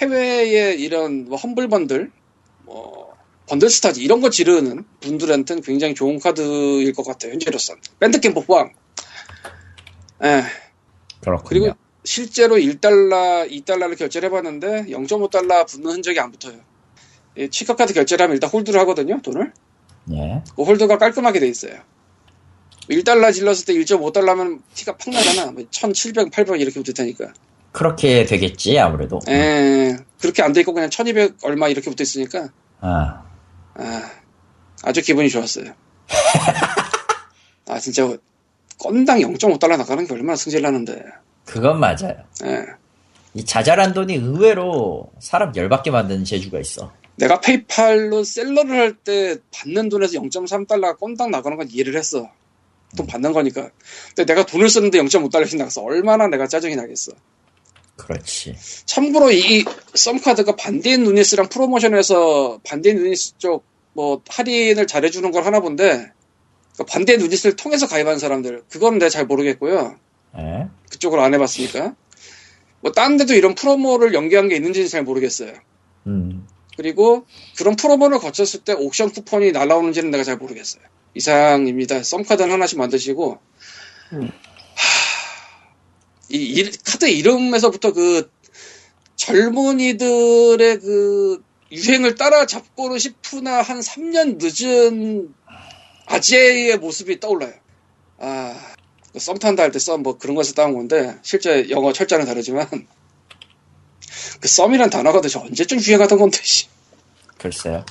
해외에 이런 뭐 험블번들 뭐 번들스타즈 이런 거 지르는 분들한테는 굉장히 좋은 카드일 것 같아요 현재로선 밴드캠프 포함 예. 그렇군요. 그리고 실제로 1달러, 2달러를 결제를 해봤는데 0.5달러 붙는 흔적이 안 붙어요. 이 치카카드 결제를 하면 일단 홀드를 하거든요, 돈을. 예. 그 홀드가 깔끔하게 돼 있어요. 1달러 질렀을 때 1.5달러면 티가 팍 나잖아. 뭐 1700, 800 이렇게 붙을 테니까. 그렇게 되겠지 아무래도. 에 그렇게 안 돼 있고 그냥 1200 얼마 이렇게 붙어 있으니까 아, 아, 아주 기분이 좋았어요. 아, 진짜, 건당 0.5달러 나가는 게 얼마나 승질나는데. 그건 맞아요. 예. 이 자잘한 돈이 의외로 사람 열받게 만드는 재주가 있어. 내가 페이팔로 seller를 할 때 받는 돈에서 0.3달러가 건당 나가는 건 이해를 했어. 돈 받는 거니까. 근데 내가 돈을 쓰는데 0.5달러씩 나가서 얼마나 내가 짜증이 나겠어. 그렇지. 참고로 이 썸카드가 반디앤루니스랑 프로모션에서 반디앤루니스 쪽 뭐 할인을 잘해주는 걸 하나 본데 그 반디앤루니스를 통해서 가입한 사람들 그거는 내가 잘 모르겠고요. 예. 그쪽을 안 해봤으니까. 뭐, 딴 데도 이런 프로모를 연계한 게 있는지는 잘 모르겠어요. 음. 그리고 그런 프로모를 거쳤을 때 옥션 쿠폰이 날라오는지는 내가 잘 모르겠어요. 이상입니다. 썸카드는 하나씩 만드시고, 음. 하, 이, 이 카드 이름에서부터 그 젊은이들의 그 유행을 따라잡고는 싶으나 한 3년 늦은 아재의 모습이 떠올라요. 아, 썸 탄다 할 때 썸 뭐 그런 것을 따온 건데 실제 영어 철자는 다르지만 그 썸이란 단어가 도대체 언제쯤 유행하던 건데 씨. 글쎄요.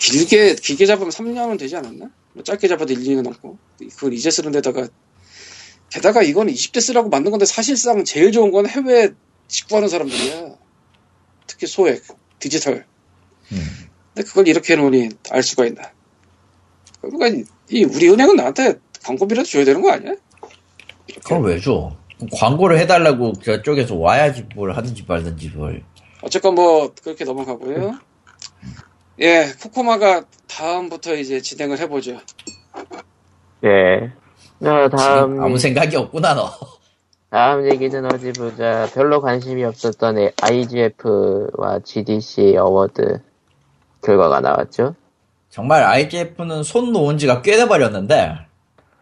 길게 길게 잡으면 3년은 되지 않았나? 뭐 짧게 잡아도 1, 2년 넘고 그걸 이제 쓰는 데다가 게다가 이건 20대 쓰라고 만든 건데 사실상 제일 좋은 건 해외 직구하는 사람들이야 특히 소액 디지털 음. 근데 그걸 이렇게 해놓으니 알 수가 있나 그러니까 이 우리 은행은 나한테 광고비라도 줘야 되는 거 아니야? 이렇게. 그걸 왜 줘? 광고를 해달라고 저쪽에서 와야지 뭘 하든지 말든지 뭘. 어쨌건 뭐 그렇게 넘어가고요. 예, 코코마가 다음부터 이제 진행을 해보죠. 네. 자, 다음, 아무 생각이 없구나 너. 다음 얘기는 어디 보자. 별로 관심이 없었던 IGF와 GDC Award 결과가 나왔죠. 정말 IGF는 손 놓은 지가 꽤 돼버렸는데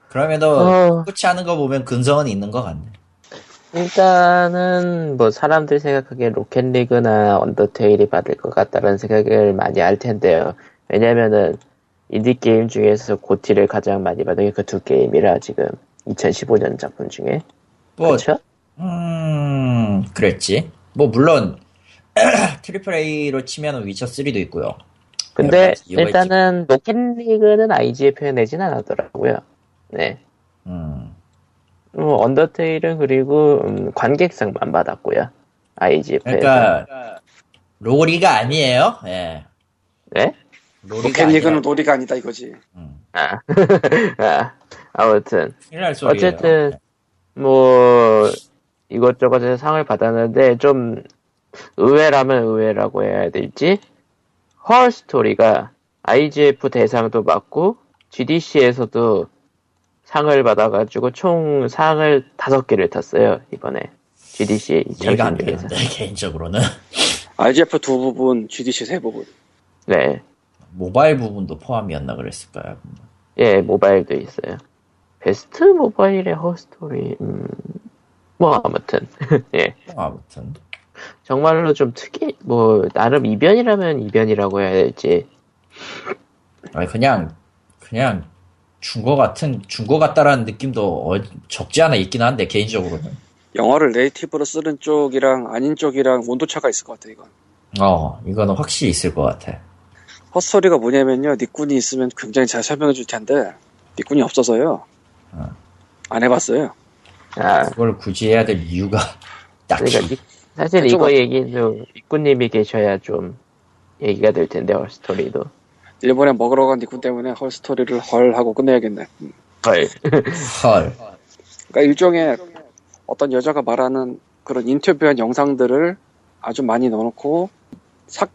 그럼에도 어. 끝이 하는 거 보면 근성은 있는 것 같네. 일단은 뭐 사람들 생각하기에 로켓리그나 언더테일이 받을 것 같다는 생각을 많이 할 텐데요. 왜냐면은 인디 게임 중에서 GOTY를 가장 많이 받은 게 그 두 게임이라 지금 2015년 작품 중에 뭐, 그렇죠? 음, 그랬지. 뭐 물론 triple A로 치면 위쳐 3도 있고요. 근데 일단은 로켓리그는 IGF에 내진 않았더라고요. 네. 음, 뭐 언더테일은 그리고 음, 관객상만 받았고요. IGF에서. 그러니까 로리가 아니에요. 예, 네? 로리가 로켓리그는. 놀이가 아니다 이거지. 음, 아. 아, 소리예요. 어쨌든 뭐 이것저것에서 상을 받았는데 좀 의외라면 의외라고 해야 될지 헐 스토리가 IGF 대상도 받고 GDC에서도 상을 받아가지고 총 상을 다섯 개를 탔어요 이번에 GDC 이해가 안 2016에서 되는데 개인적으로는 IGF 두 부분, GDC 세 부분. 네, 모바일 부분도 포함이었나 그랬을까요? 예 모바일도 있어요. 베스트 모바일의 헐 스토리 음, 뭐 아무튼 예. 뭐 아무튼 정말로 좀 특이, 뭐, 나름 이변이라면 이변이라고 해야 될지. 아니 그냥 그냥 준거 같은 준거 같다라는 느낌도 어- 적지 않아 있긴 한데 개인적으로는 영어를 네이티브로 쓰는 쪽이랑 아닌 쪽이랑 온도 차가 있을 것 같아 이건. 어 이거는 확실히 있을 것 같아. 헛소리가 뭐냐면요. 니꾼이 있으면 굉장히 잘 설명해 줄 텐데 니꾼이 없어서요. 어. 안 해봤어요. 아, 그걸 굳이 해야 될 이유가 딱히 그러니까, 니- 사실 좀 이거 어- 얘기도, 입구님이 계셔야 좀, 얘기가 될 텐데, 스토리도. 일본에 먹으러 간 니꾼 때문에 헐 스토리를 헐 하고 끝내야겠네. 음. 헐. 헐 그러니까 일종의 어떤 여자가 말하는 그런 인터뷰한 영상들을 아주 많이 넣어놓고 사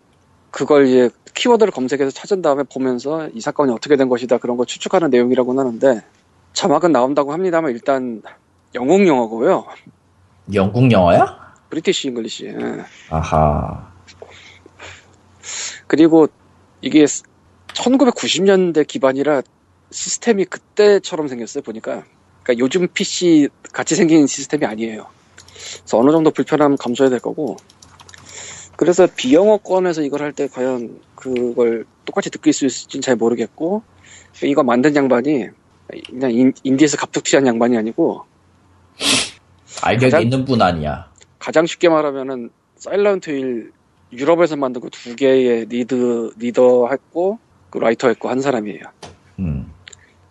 그걸 이제 키워드를 검색해서 찾은 다음에 보면서 이 사건이 어떻게 된 것이다 그런 걸 추측하는 내용이라고 하는데 자막은 나온다고 합니다만 일단 영국 영어고요. 영국 영어야? British English. 예. 아하 그리고 이게 1990년대 기반이라 시스템이 그때처럼 생겼어요 보니까. 그러니까 요즘 PC 같이 생긴 시스템이 아니에요. 그래서 어느 정도 불편함 감수해야 될 거고. 그래서 비영어권에서 이걸 할 때 과연 그걸 똑같이 느낄 수 있을지는 잘 모르겠고 이거 만든 양반이 그냥 인, 인디에서 갑툭튀한 양반이 아니고 가장- 있는 분 아니야. 가장 쉽게 말하면은 사일런트 힐 유럽에서 만든 그 두 개의 lead 리더 했고 그 writer 했고 한 사람이에요. 음.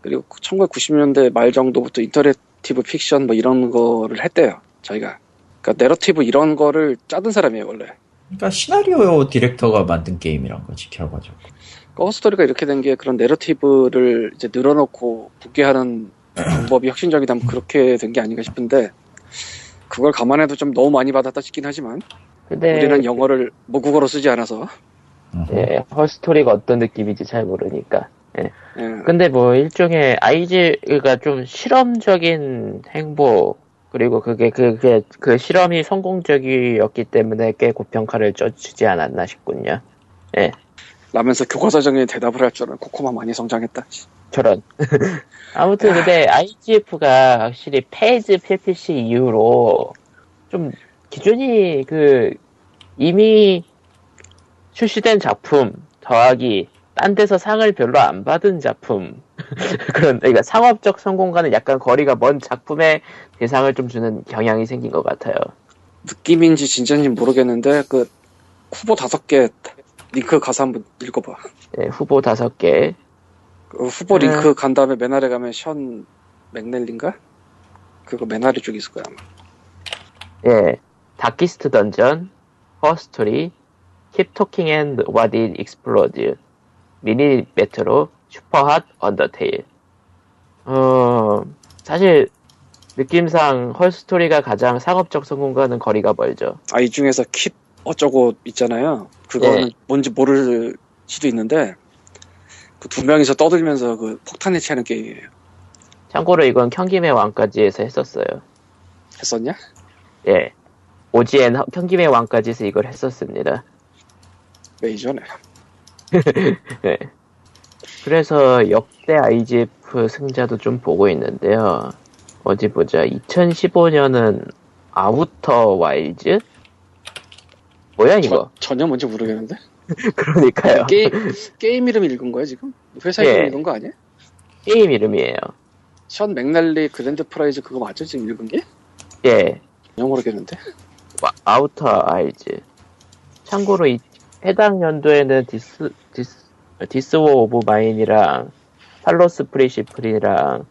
그리고 1990년대 말 정도부터 interactive fiction 뭐 이런 거를 했대요. 저희가. 그러니까 내러티브 이런 거를 짜던 사람이에요 원래. 그러니까 시나리오 director가 만든 게임이란 거지 결과적으로. 그러니까 허스토리가 이렇게 된 게 그런 narrative를 이제 늘어놓고 붙게 하는 방법이 혁신적이다 면 그렇게 된 게 아닌가 싶은데 그걸 감안해도 좀 너무 많이 받았다 싶긴 하지만 근데 우리는 영어를 모국어로 쓰지 않아서. 예, 헐스토리가 어떤 느낌인지 잘 모르니까. 예. 근데 뭐 일종의 아이즈가 좀 실험적인 행보 그리고 그게 그, 그, 그 실험이 성공적이었기 때문에 꽤 고평가를 쪄주지 않았나 싶군요. 라면서 교과서적인 대답을 할 줄은 코코마 많이 성장했다. 저런. 아무튼 근데 IGF가 확실히 페즈 PPC 이후로 좀 기준이 그 이미 출시된 작품 더하기 딴 데서 상을 별로 안 받은 작품 그런 그러니까 상업적 성공과는 약간 거리가 먼 작품에 대상을 좀 주는 경향이 생긴 것 같아요. 느낌인지 진짜인지 모르겠는데 그 후보 다섯 개 링크 가서 한번 읽어봐. 예, 후보 다섯 개. 그 후보 네. 링크 간 다음에 맨 아래 가면 션 맥넬린가? 그거 맨 아래 쪽에 있을 거야 아마. 예, Darkest Dungeon, Her Story, Keep Talking and Nobody Explodes, Mini Metro, Superhot, Undertale. 어, 사실 느낌상 Her Story가 가장 상업적 성공과는 거리가 멀죠. 아, 이 중에서 Keep 어쩌고 있잖아요. 그거는 네. 뭔지 모를 수도 있는데, 그 두 명이서 떠들면서 그 폭탄 해체하는 게임이에요. 참고로 이건 경김의 왕까지에서 했었어요. 했었냐? 예. 오지엔 경김의 왕까지에서 이걸 했었습니다. 메이저네. 네. 그래서 역대 IGF 승자도 좀 보고 있는데요. 어디 보자. 2015년은 Outer Wilds? 뭐야 이거? 저- 전혀 뭔지 모르겠는데? 그러니까요. 게임, 게임 이름 읽은 거야, 지금? 회사 예. 이름 읽은 거 아니야? 게임 이름이에요. 션 맥날리 Grand Prize 그거 맞죠? 지금 읽은 게? 예. 전혀 모르겠는데? 와- Outer Wilds. 참고로 이 해당 연도에는 This This This War of Mine이랑 Talos Principle이랑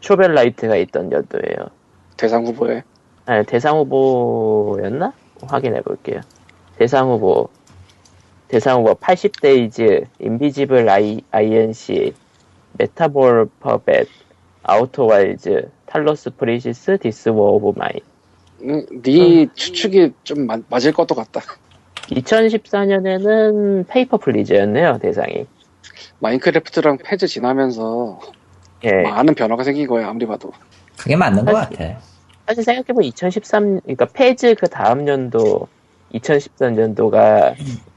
Shovel Knight가 있던 연도예요. 대상 후보에. 아니, 대상 후보였나? 확인해 볼게요. 대상 후보. 대상 후보 80 Days, Invisible, Inc, Metamorphabet, Outer Wilds, Talos Principle, This War of Mine. 응, 네 추측이 좀 마- 맞을 것도 같다. 2014년에는 페이퍼 플리즈였네요, 대상이. Minecraft랑 Fez 지나면서 예. 많은 변화가 생긴 거야, 아무리 봐도. 그게 맞는 것 사실- 같아. 사실 생각해보면 2013, 그러니까 Fez 그 다음 연도, 2013년도가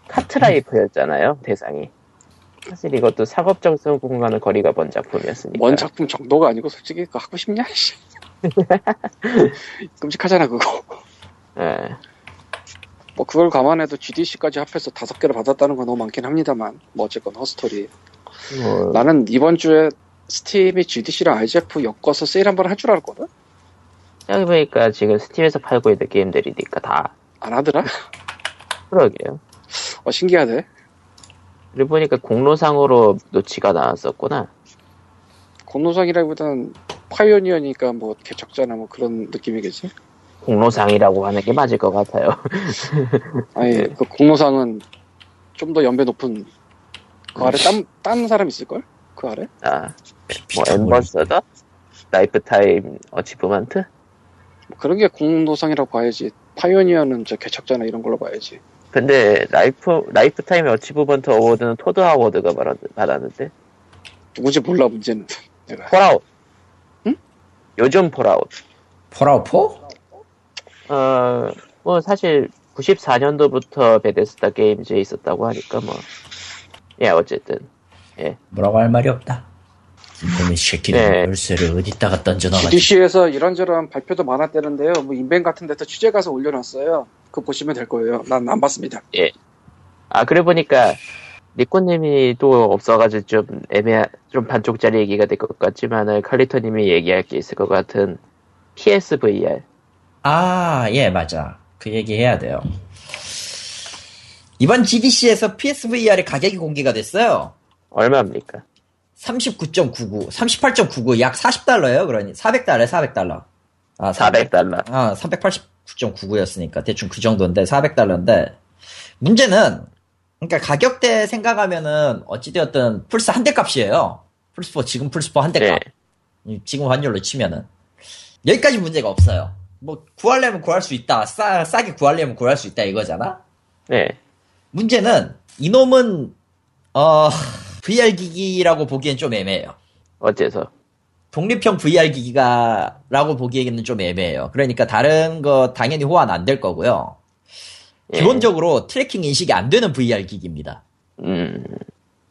Cart Life였잖아요, 대상이. 사실 이것도 상업적 성공과는 거리가 먼 작품이었으니까. 먼 작품 정도가 아니고 솔직히 그거 하고 싶냐? 씨. 끔찍하잖아 그거. 예. 뭐 그걸 감안해도 GDC까지 합해서 다섯 개를 받았다는 건 너무 많긴 합니다만 뭐 어쨌건 Her Story. 뭐, 나는 이번 주에 스팀이 GDC랑 IGF 엮어서 세일 한번 할 줄 알았거든? 생각해보니까 지금 스팀에서 팔고 있는 게임들이니까 다. 안 하더라? 그러게요. 어 신기하네. 그리고 보니까 공로상으로 노치가 나왔었구나. 공로상이라기보다는 파이오니어니까 뭐 개척자나 뭐 그런 느낌이겠지? 공로상이라고 하는 게 맞을 것 같아요. 아니 네. 그 공로상은 좀 더 연배 높은 그 아래 딴, 딴 사람 있을걸? 그 아래? 아, 뭐, Ambassador? Lifetime Achievement? 뭐 그런 게 공로상이라고 봐야지. 파이오니어는 저 개척자나 이런 걸로 봐야지. 근데 Life, Lifetime Achievement Award는 토드 하워드가 받았, 받았는데? 누군지 몰라 문제는. 내가. Fallout. 응? 요즘 Fallout. Fallout 4? 어, 뭐 사실 94년도부터 베데스다 게임즈에 있었다고 하니까 뭐. 예, 어쨌든. 뭐라고 할 말이 없다. 이놈의 새끼는 네. 열쇠를 어디다가 던져놔가지고 GDC에서 이런저런 발표도 많았대는데요. 뭐 인벤 같은 데서 취재 가서 올려놨어요. 그거 보시면 될 거예요. 난 안 봤습니다. 아 그래 보니까 니코님이 또 없어가지고 좀 애매한 좀 반쪽짜리 얘기가 될 것 같지만은 칼리터님이 얘기할 게 있을 것 같은 PSVR 아, 예, 맞아. 그 얘기 해야 돼요. 이번 GDC에서 PSVR의 가격이 공개가 됐어요. 얼마입니까? 39.99, 38.99, 약 40달러예요. 그러니 400달러, 400달러. 아, 400 달러. 아, 389.99였으니까 대충 그 정도인데 400달러인데 문제는 그러니까 가격대 생각하면은 어찌되었든 플스 한 대 값이에요. 플스4 지금 플스4 한대 네. 값. 이 지금 환율로 치면은 여기까지 문제가 없어요. 뭐 구하려면 구할 수 있다. 싸 싸게 구하려면 구할 수 있다 이거잖아. 네. 문제는 이놈은 어 VR 기기라고 보기엔 좀 애매해요. 어째서? 독립형 VR 기기가라고 보기에는 좀 애매해요. 그러니까 다른 거 당연히 호환 안 될 거고요. 예. 기본적으로 tracking 인식이 안 되는 VR 기기입니다. 음,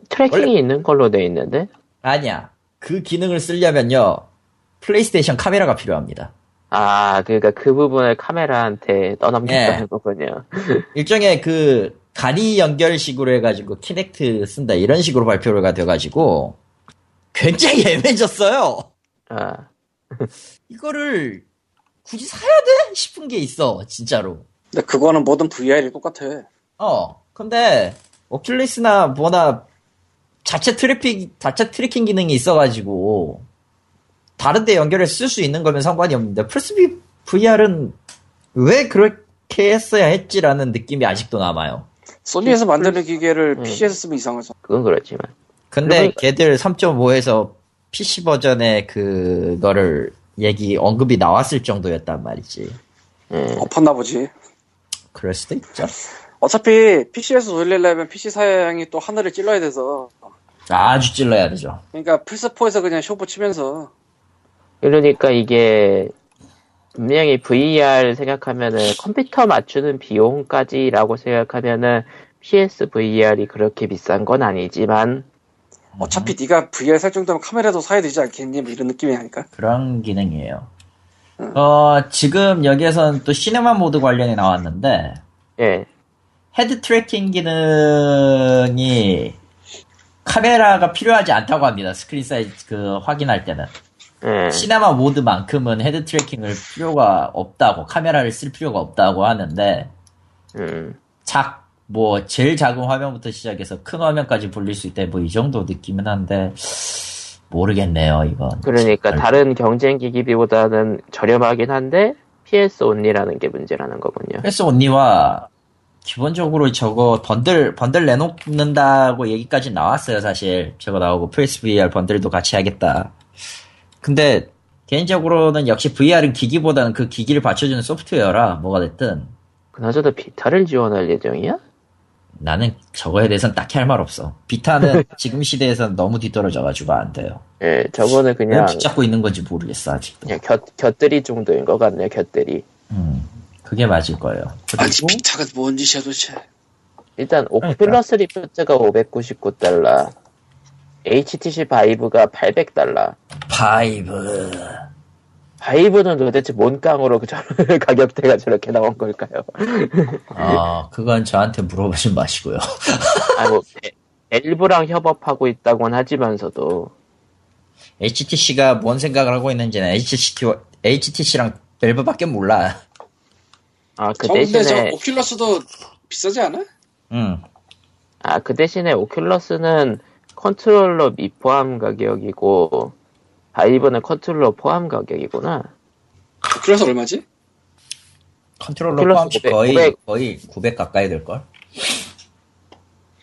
tracking이 원래- 있는 걸로 돼 있는데? 아니야. 그 기능을 쓰려면요. 플레이스테이션 카메라가 필요합니다. 아, 그러니까 그 부분을 카메라한테 떠넘긴다는 예. 거군요. 일종의 그 간이 연결식으로 해가지고 Kinect 쓴다 이런 식으로 발표가 돼가지고 굉장히 애매해졌어요. 아, 이거를 굳이 사야 돼? 싶은 게 있어 진짜로. 근데 그거는 모든 VR이 똑같아. 어, 근데, Oculus나 뭐나, 자체 trapping, 자체 tracking 기능이 있어가지고, 다른데 연결해 쓸수 있는 거면 상관이 없는데, 플스 VR은 왜 그렇게 했어야 했지라는 느낌이 아직도 남아요. 소니에서 만드는 기계를 음. PC에서 쓰면 이상하죠. 그건 그렇지만. 근데 걔들 3.5에서 PC 버전의 그거를 얘기, 언급이 나왔을 정도였단 말이지. 예. 엎었나 보지. 그럴 수도 있죠. 어차피 PC에서 돌리려면 PC 사양이 또 하늘을 찔러야 돼서. 아주 찔러야 되죠. 그러니까 플스4에서 그냥 쇼부 치면서. 그러니까 이게 분명히 VR 생각하면은 컴퓨터 맞추는 비용까지라고 생각하면은 PS VR이 그렇게 비싼 건 아니지만 어차피 네가 VR 살 정도면 카메라도 사야 되지 않겠니? 뭐 이런 느낌이 아닐까? 그런 기능이에요. 어, 지금 여기에서는 또 시네마 모드 관련이 나왔는데, 예. head tracking 기능이 카메라가 필요하지 않다고 합니다. 스크린 사이즈 그 확인할 때는. 예. 시네마 모드만큼은 head tracking을 필요가 없다고, 카메라를 쓸 필요가 없다고 하는데, 음. 작, 뭐, 제일 작은 화면부터 시작해서 큰 화면까지 돌릴 수 있다, 뭐, 이 정도 느낌은 한데, 모르겠네요, 이건. 그러니까 잘- 다른 경쟁 기기비보다는 저렴하긴 한데 PS 온리라는 게 문제라는 거군요. 패스 온리와 기본적으로 저거 번들 번들 내놓는다고 얘기까지 나왔어요 사실 저거 나오고 PSVR 번들도 같이 하겠다 근데 개인적으로는 역시 VR은 기기보다는 그 기기를 받쳐주는 소프트웨어라 뭐가 됐든 그나저나 Vita를 지원할 예정이야? 나는 저거에 대해서는 딱히 할 말 없어 Vita는 지금 시대에서는 너무 뒤떨어져가지고 안 돼요 예, 저거는 왜 그냥 붙잡고 있는 건지 모르겠어 아직도 그냥 곁, 곁들이 정도인 것 같네요, 곁들이. 음, 그게 맞을 거예요 그리고 Vita가 뭔 짓이야 도대체. 일단 그러니까. Oculus Rift가 599달러, HTC Vive가 800달러. Vive Vive는 도대체 뭔 깡으로 그 저런 가격대가 저렇게 나온 걸까요? 아 그건 저한테 물어보지 마시고요 아, 뭐, 에- Valve랑 협업하고 있다곤 하지만서도, HTC가 뭔 생각을 하고 있는지는 HTC, HTC랑 Valve밖에 몰라. 아, 그저 근데 저 대신에, Oculus도 비싸지 않아? 응. 아, 그 대신에 Oculus는 컨트롤러 미포함 가격이고, Vive는 컨트롤러 포함 가격이구나. Oculus 얼마지? 컨트롤러 포함 500, 거의, 500. 거의 900 가까이 될 걸? 아,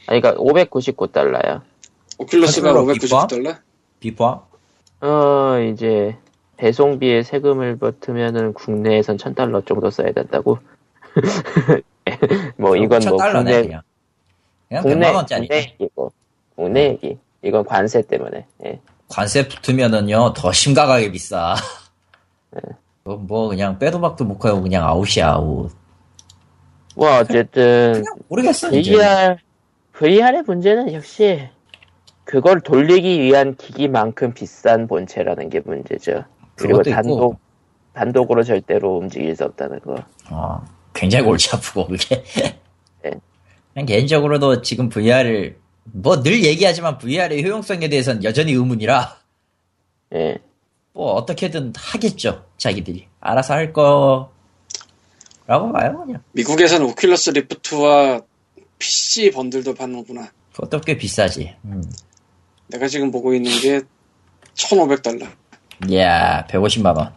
그니까 599달러야. Oculus가 컨트롤러 비포함? 590달러? 비포함? 어, 이제, 배송비에 세금을 붙으면은 국내에선 1000달러 정도 써야 된다고? 뭐, 이건 뭐, 1000달러네, 국내, 그냥. 그냥 국내, 100만 원짜리. 국내 얘기고, 국내 얘기. 이건 관세 때문에, 예. 관세 붙으면은요, 더 심각하게 비싸. 뭐, 뭐, 그냥 빼도 박도 못 하고 그냥 아웃이야, 아웃. 뭐, 어쨌든, 모르겠어. VR, VR의 문제는 역시, 그걸 돌리기 위한 기기만큼 비싼 본체라는 게 문제죠. 그리고 그것도 있고. 단독 단독으로 절대로 움직일 수 없다는 거. 어, 굉장히 골치 아프고 그게. 네. 그냥 개인적으로도 지금 VR을 뭐 늘 얘기하지만 VR의 효용성에 대해서는 여전히 의문이라 예. 뭐 어떻게든 하겠죠 자기들이 알아서 할 거라고 봐요 그냥. 미국에서는 오큘러스 리프트와 PC 번들도 받는구나. 그것도 꽤 비싸지. 음. 내가 지금 보고 있는 게 1,500달러. 이야 150만 원.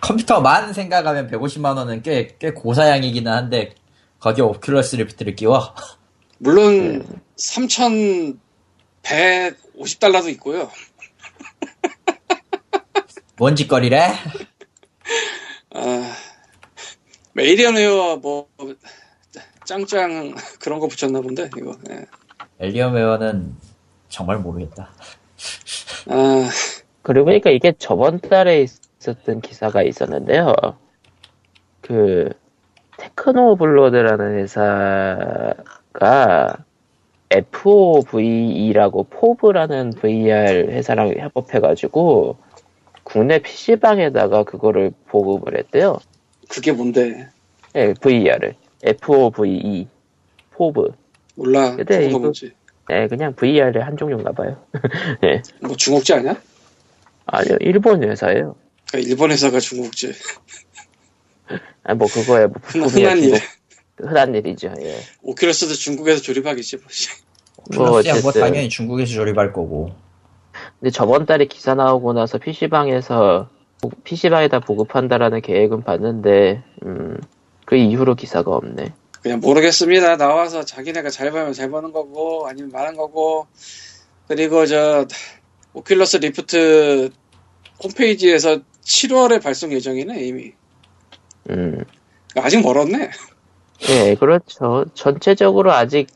컴퓨터만 생각하면 150만 원은 꽤 꽤 고사양이기는 한데 거기에 Oculus Rift를 끼워. 물론 3,150달러도 있고요. 뭔 짓거리래? 아, 메이리언 웨어 뭐 짱짱 그런 거 붙였나 본데 이거. 예. 엘리어웨어는 정말 모르겠다. 아, 그리고 보니까 이게 저번 달에 있었던 기사가 있었는데요. 그 테크노블러드라는 회사 가 FOVE라고 포브라는 VR 회사랑 협업해가지고 국내 PC방에다가 그거를 보급을 했대요. 그게 뭔데? 예, VR을. FOVE. 포브. 몰라. 근데 이거- 뭔지. 예, 그냥 VR의 한 종류인가 봐요. 예. 뭐 중국제 아니야? 아니요, 일본 회사예요. 그러니까 일본 회사가 중국제. 아, 뭐, 그거에 뭐, 흔한 일. 중국- 흔한 일이죠, 예. 오큘러스도 중국에서 조립하겠지. 뭐. 뭐, 뭐 어쨌든. 당연히 중국에서 조립할 거고. 근데 저번 달에 기사 나오고 나서 PC방에서, PC방에다 보급한다라는 계획은 봤는데, 음, 그 이후로 기사가 없네. 그냥 모르겠습니다. 나와서 자기네가 잘 벌면 잘 버는 거고 아니면 많은 거고 그리고 저 오큘러스 리프트 홈페이지에서 7월에 발송 예정이네 이미. 음, 아직 멀었네. 예, 그렇죠. 전체적으로 아직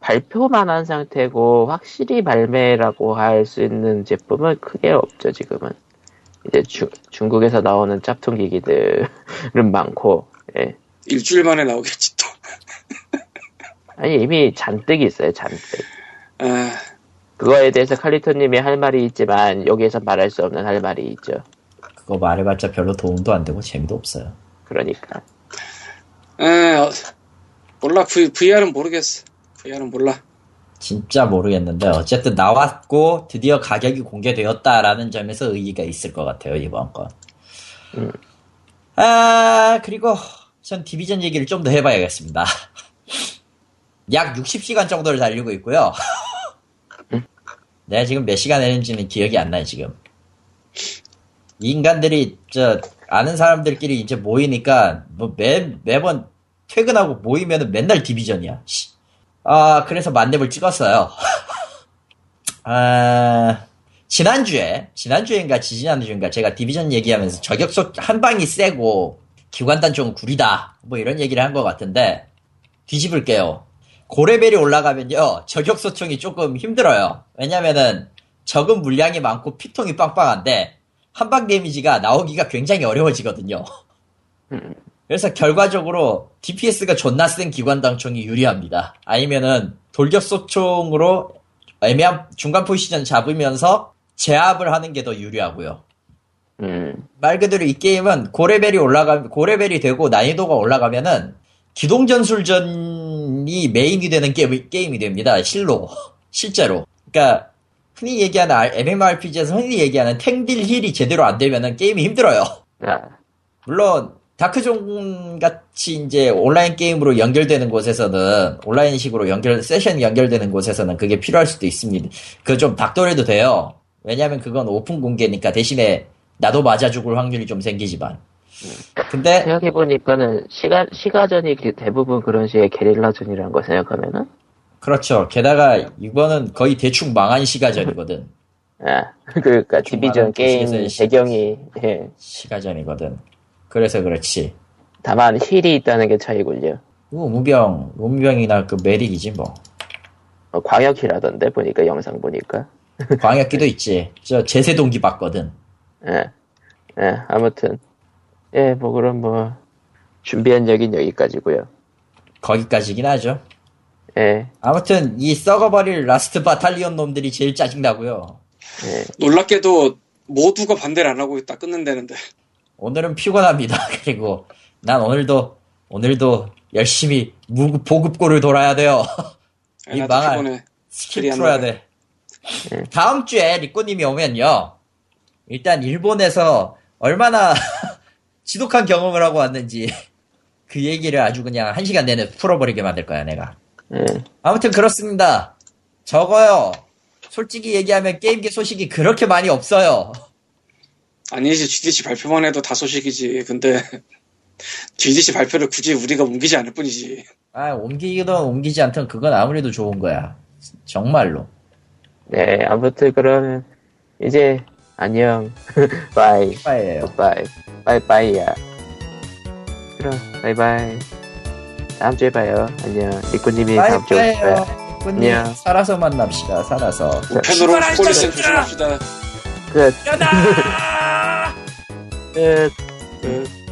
발표만 한 상태고, 확실히 발매라고 할 수 있는 제품은 크게 없죠, 지금은. 이제 주- 중국에서 나오는 짭퉁 기기들은 많고, 예. 일주일 만에 나오겠지 또. 아니, 이미 잔뜩 있어요, 잔뜩. 아, 그거에 대해서 칼리토님이 할 말이 있지만, 여기에서 말할 수 없는 할 말이 있죠. 그거 말해봤자 별로 도움도 안 되고 재미도 없어요. 그러니까. 에, 어, 몰라. V, VR은 모르겠어. VR은 몰라. 진짜 모르겠는데 어쨌든 나왔고 드디어 가격이 공개되었다라는 점에서 의의가 있을 것 같아요 이번 건. 음. 아 그리고 전 디비전 얘기를 좀 더 해봐야겠습니다. 약 60시간 정도를 달리고 있고요. 내가 지금 몇 시간 했는지는 기억이 안 나요 지금. 이 인간들이 저 아는 사람들끼리 이제 모이니까 뭐 매 매번 퇴근하고 모이면은 맨날 디비전이야. 씨. 아, 그래서 만렙을 찍었어요. 아, 지난주에, 지난주인가 지지난주인가 제가 디비전 얘기하면서 저격소 한 방이 세고 기관단 좀 구리다. 뭐 이런 얘기를 한 것 같은데 뒤집을게요. 고레벨이 올라가면요. 저격소총이 조금 힘들어요. 왜냐면은 적은 물량이 많고 피통이 빵빵한데 한방 데미지가 나오기가 굉장히 어려워지거든요. 음. 그래서 결과적으로 DPS가 존나 센 기관당총이 유리합니다. 아니면은 돌격소총으로 애매한 중간 포지션 잡으면서 제압을 하는 게 더 유리하고요. 음, 말 그대로 이 게임은 고레벨이 올라가 고레벨이 되고 난이도가 올라가면은 기동 전술전이 메인이 되는 게임, 게임이 됩니다. 실로 실제로. 그러니까 흔히 얘기하는 MMORPG에서 흔히 얘기하는 탱딜 힐이 제대로 안 되면은 게임이 힘들어요. 아, 물론 Dark Zone 같이 이제 온라인 게임으로 연결되는 곳에서는 온라인식으로 연결 세션 연결되는 곳에서는 그게 필요할 수도 있습니다. 그좀 닥돌해도 돼요. 왜냐하면 그건 오픈 공간이니까 대신에 나도 맞아 죽을 확률이 좀 생기지만. 근데 생각해 보니까는 시가, 시가전이 그 대부분 그런 식의 게릴라전이라는 거 생각하면은, 그렇죠. 게다가 이거는 거의 대충 망한 시가전이거든. 아, 그러니까 Division 말하는 게임 배경이, 예. 시가전이거든. 그래서 그렇지. 다만 heal이 있다는 게 차이군요. 뭐 의무병, 의무병이나 그 메릭이지 뭐. 어, 광역이라던데 보니까 영상 보니까. 광역기도 있지. 저 제세동기 봤거든. 예. 예, 아무튼. 예, 뭐 그럼 뭐 준비한 얘기는 여기까지고요. 거기까지긴 하죠. 예, 아무튼 이 썩어버릴 Last Battalion 놈들이 제일 짜증나고요. 예. 놀랍게도 모두가 반대를 안 하고 있다 끊는다는데 오늘은 피곤합니다. 그리고 난 오늘도 오늘도 열심히 무 보급고를 돌아야 돼요. 이 나도 망할. 피곤해 스킬 풀어야. 돼. 다음 주에 리꼬님이 오면요. 일단 일본에서 얼마나 지독한 경험을 하고 왔는지 그 얘기를 아주 그냥 한 시간 내내 풀어버리게 만들 거야 내가. 예. 아무튼 그렇습니다. 적어요. 솔직히 얘기하면 게임계 소식이 그렇게 많이 없어요. 아니지 GDC 발표만 해도 다 소식이지 근데 GDC 발표를 굳이 우리가 옮기지 않을 뿐이지 아 옮기든 옮기지 않든 그건 아무래도 좋은 거야. 정말로. 네, 아무튼 그러면 이제 안녕, 바이, 빠예요. 바이, 바이 바이야. 그럼 바이바이. 다음 주에 봐요. 안녕. 리꾸님이 다음 주에. 리꼬님 안녕. 살아서 만납시다. 살아서. 우편으로 자식들아! 조심합시다 끝, 야다! 끝. 끝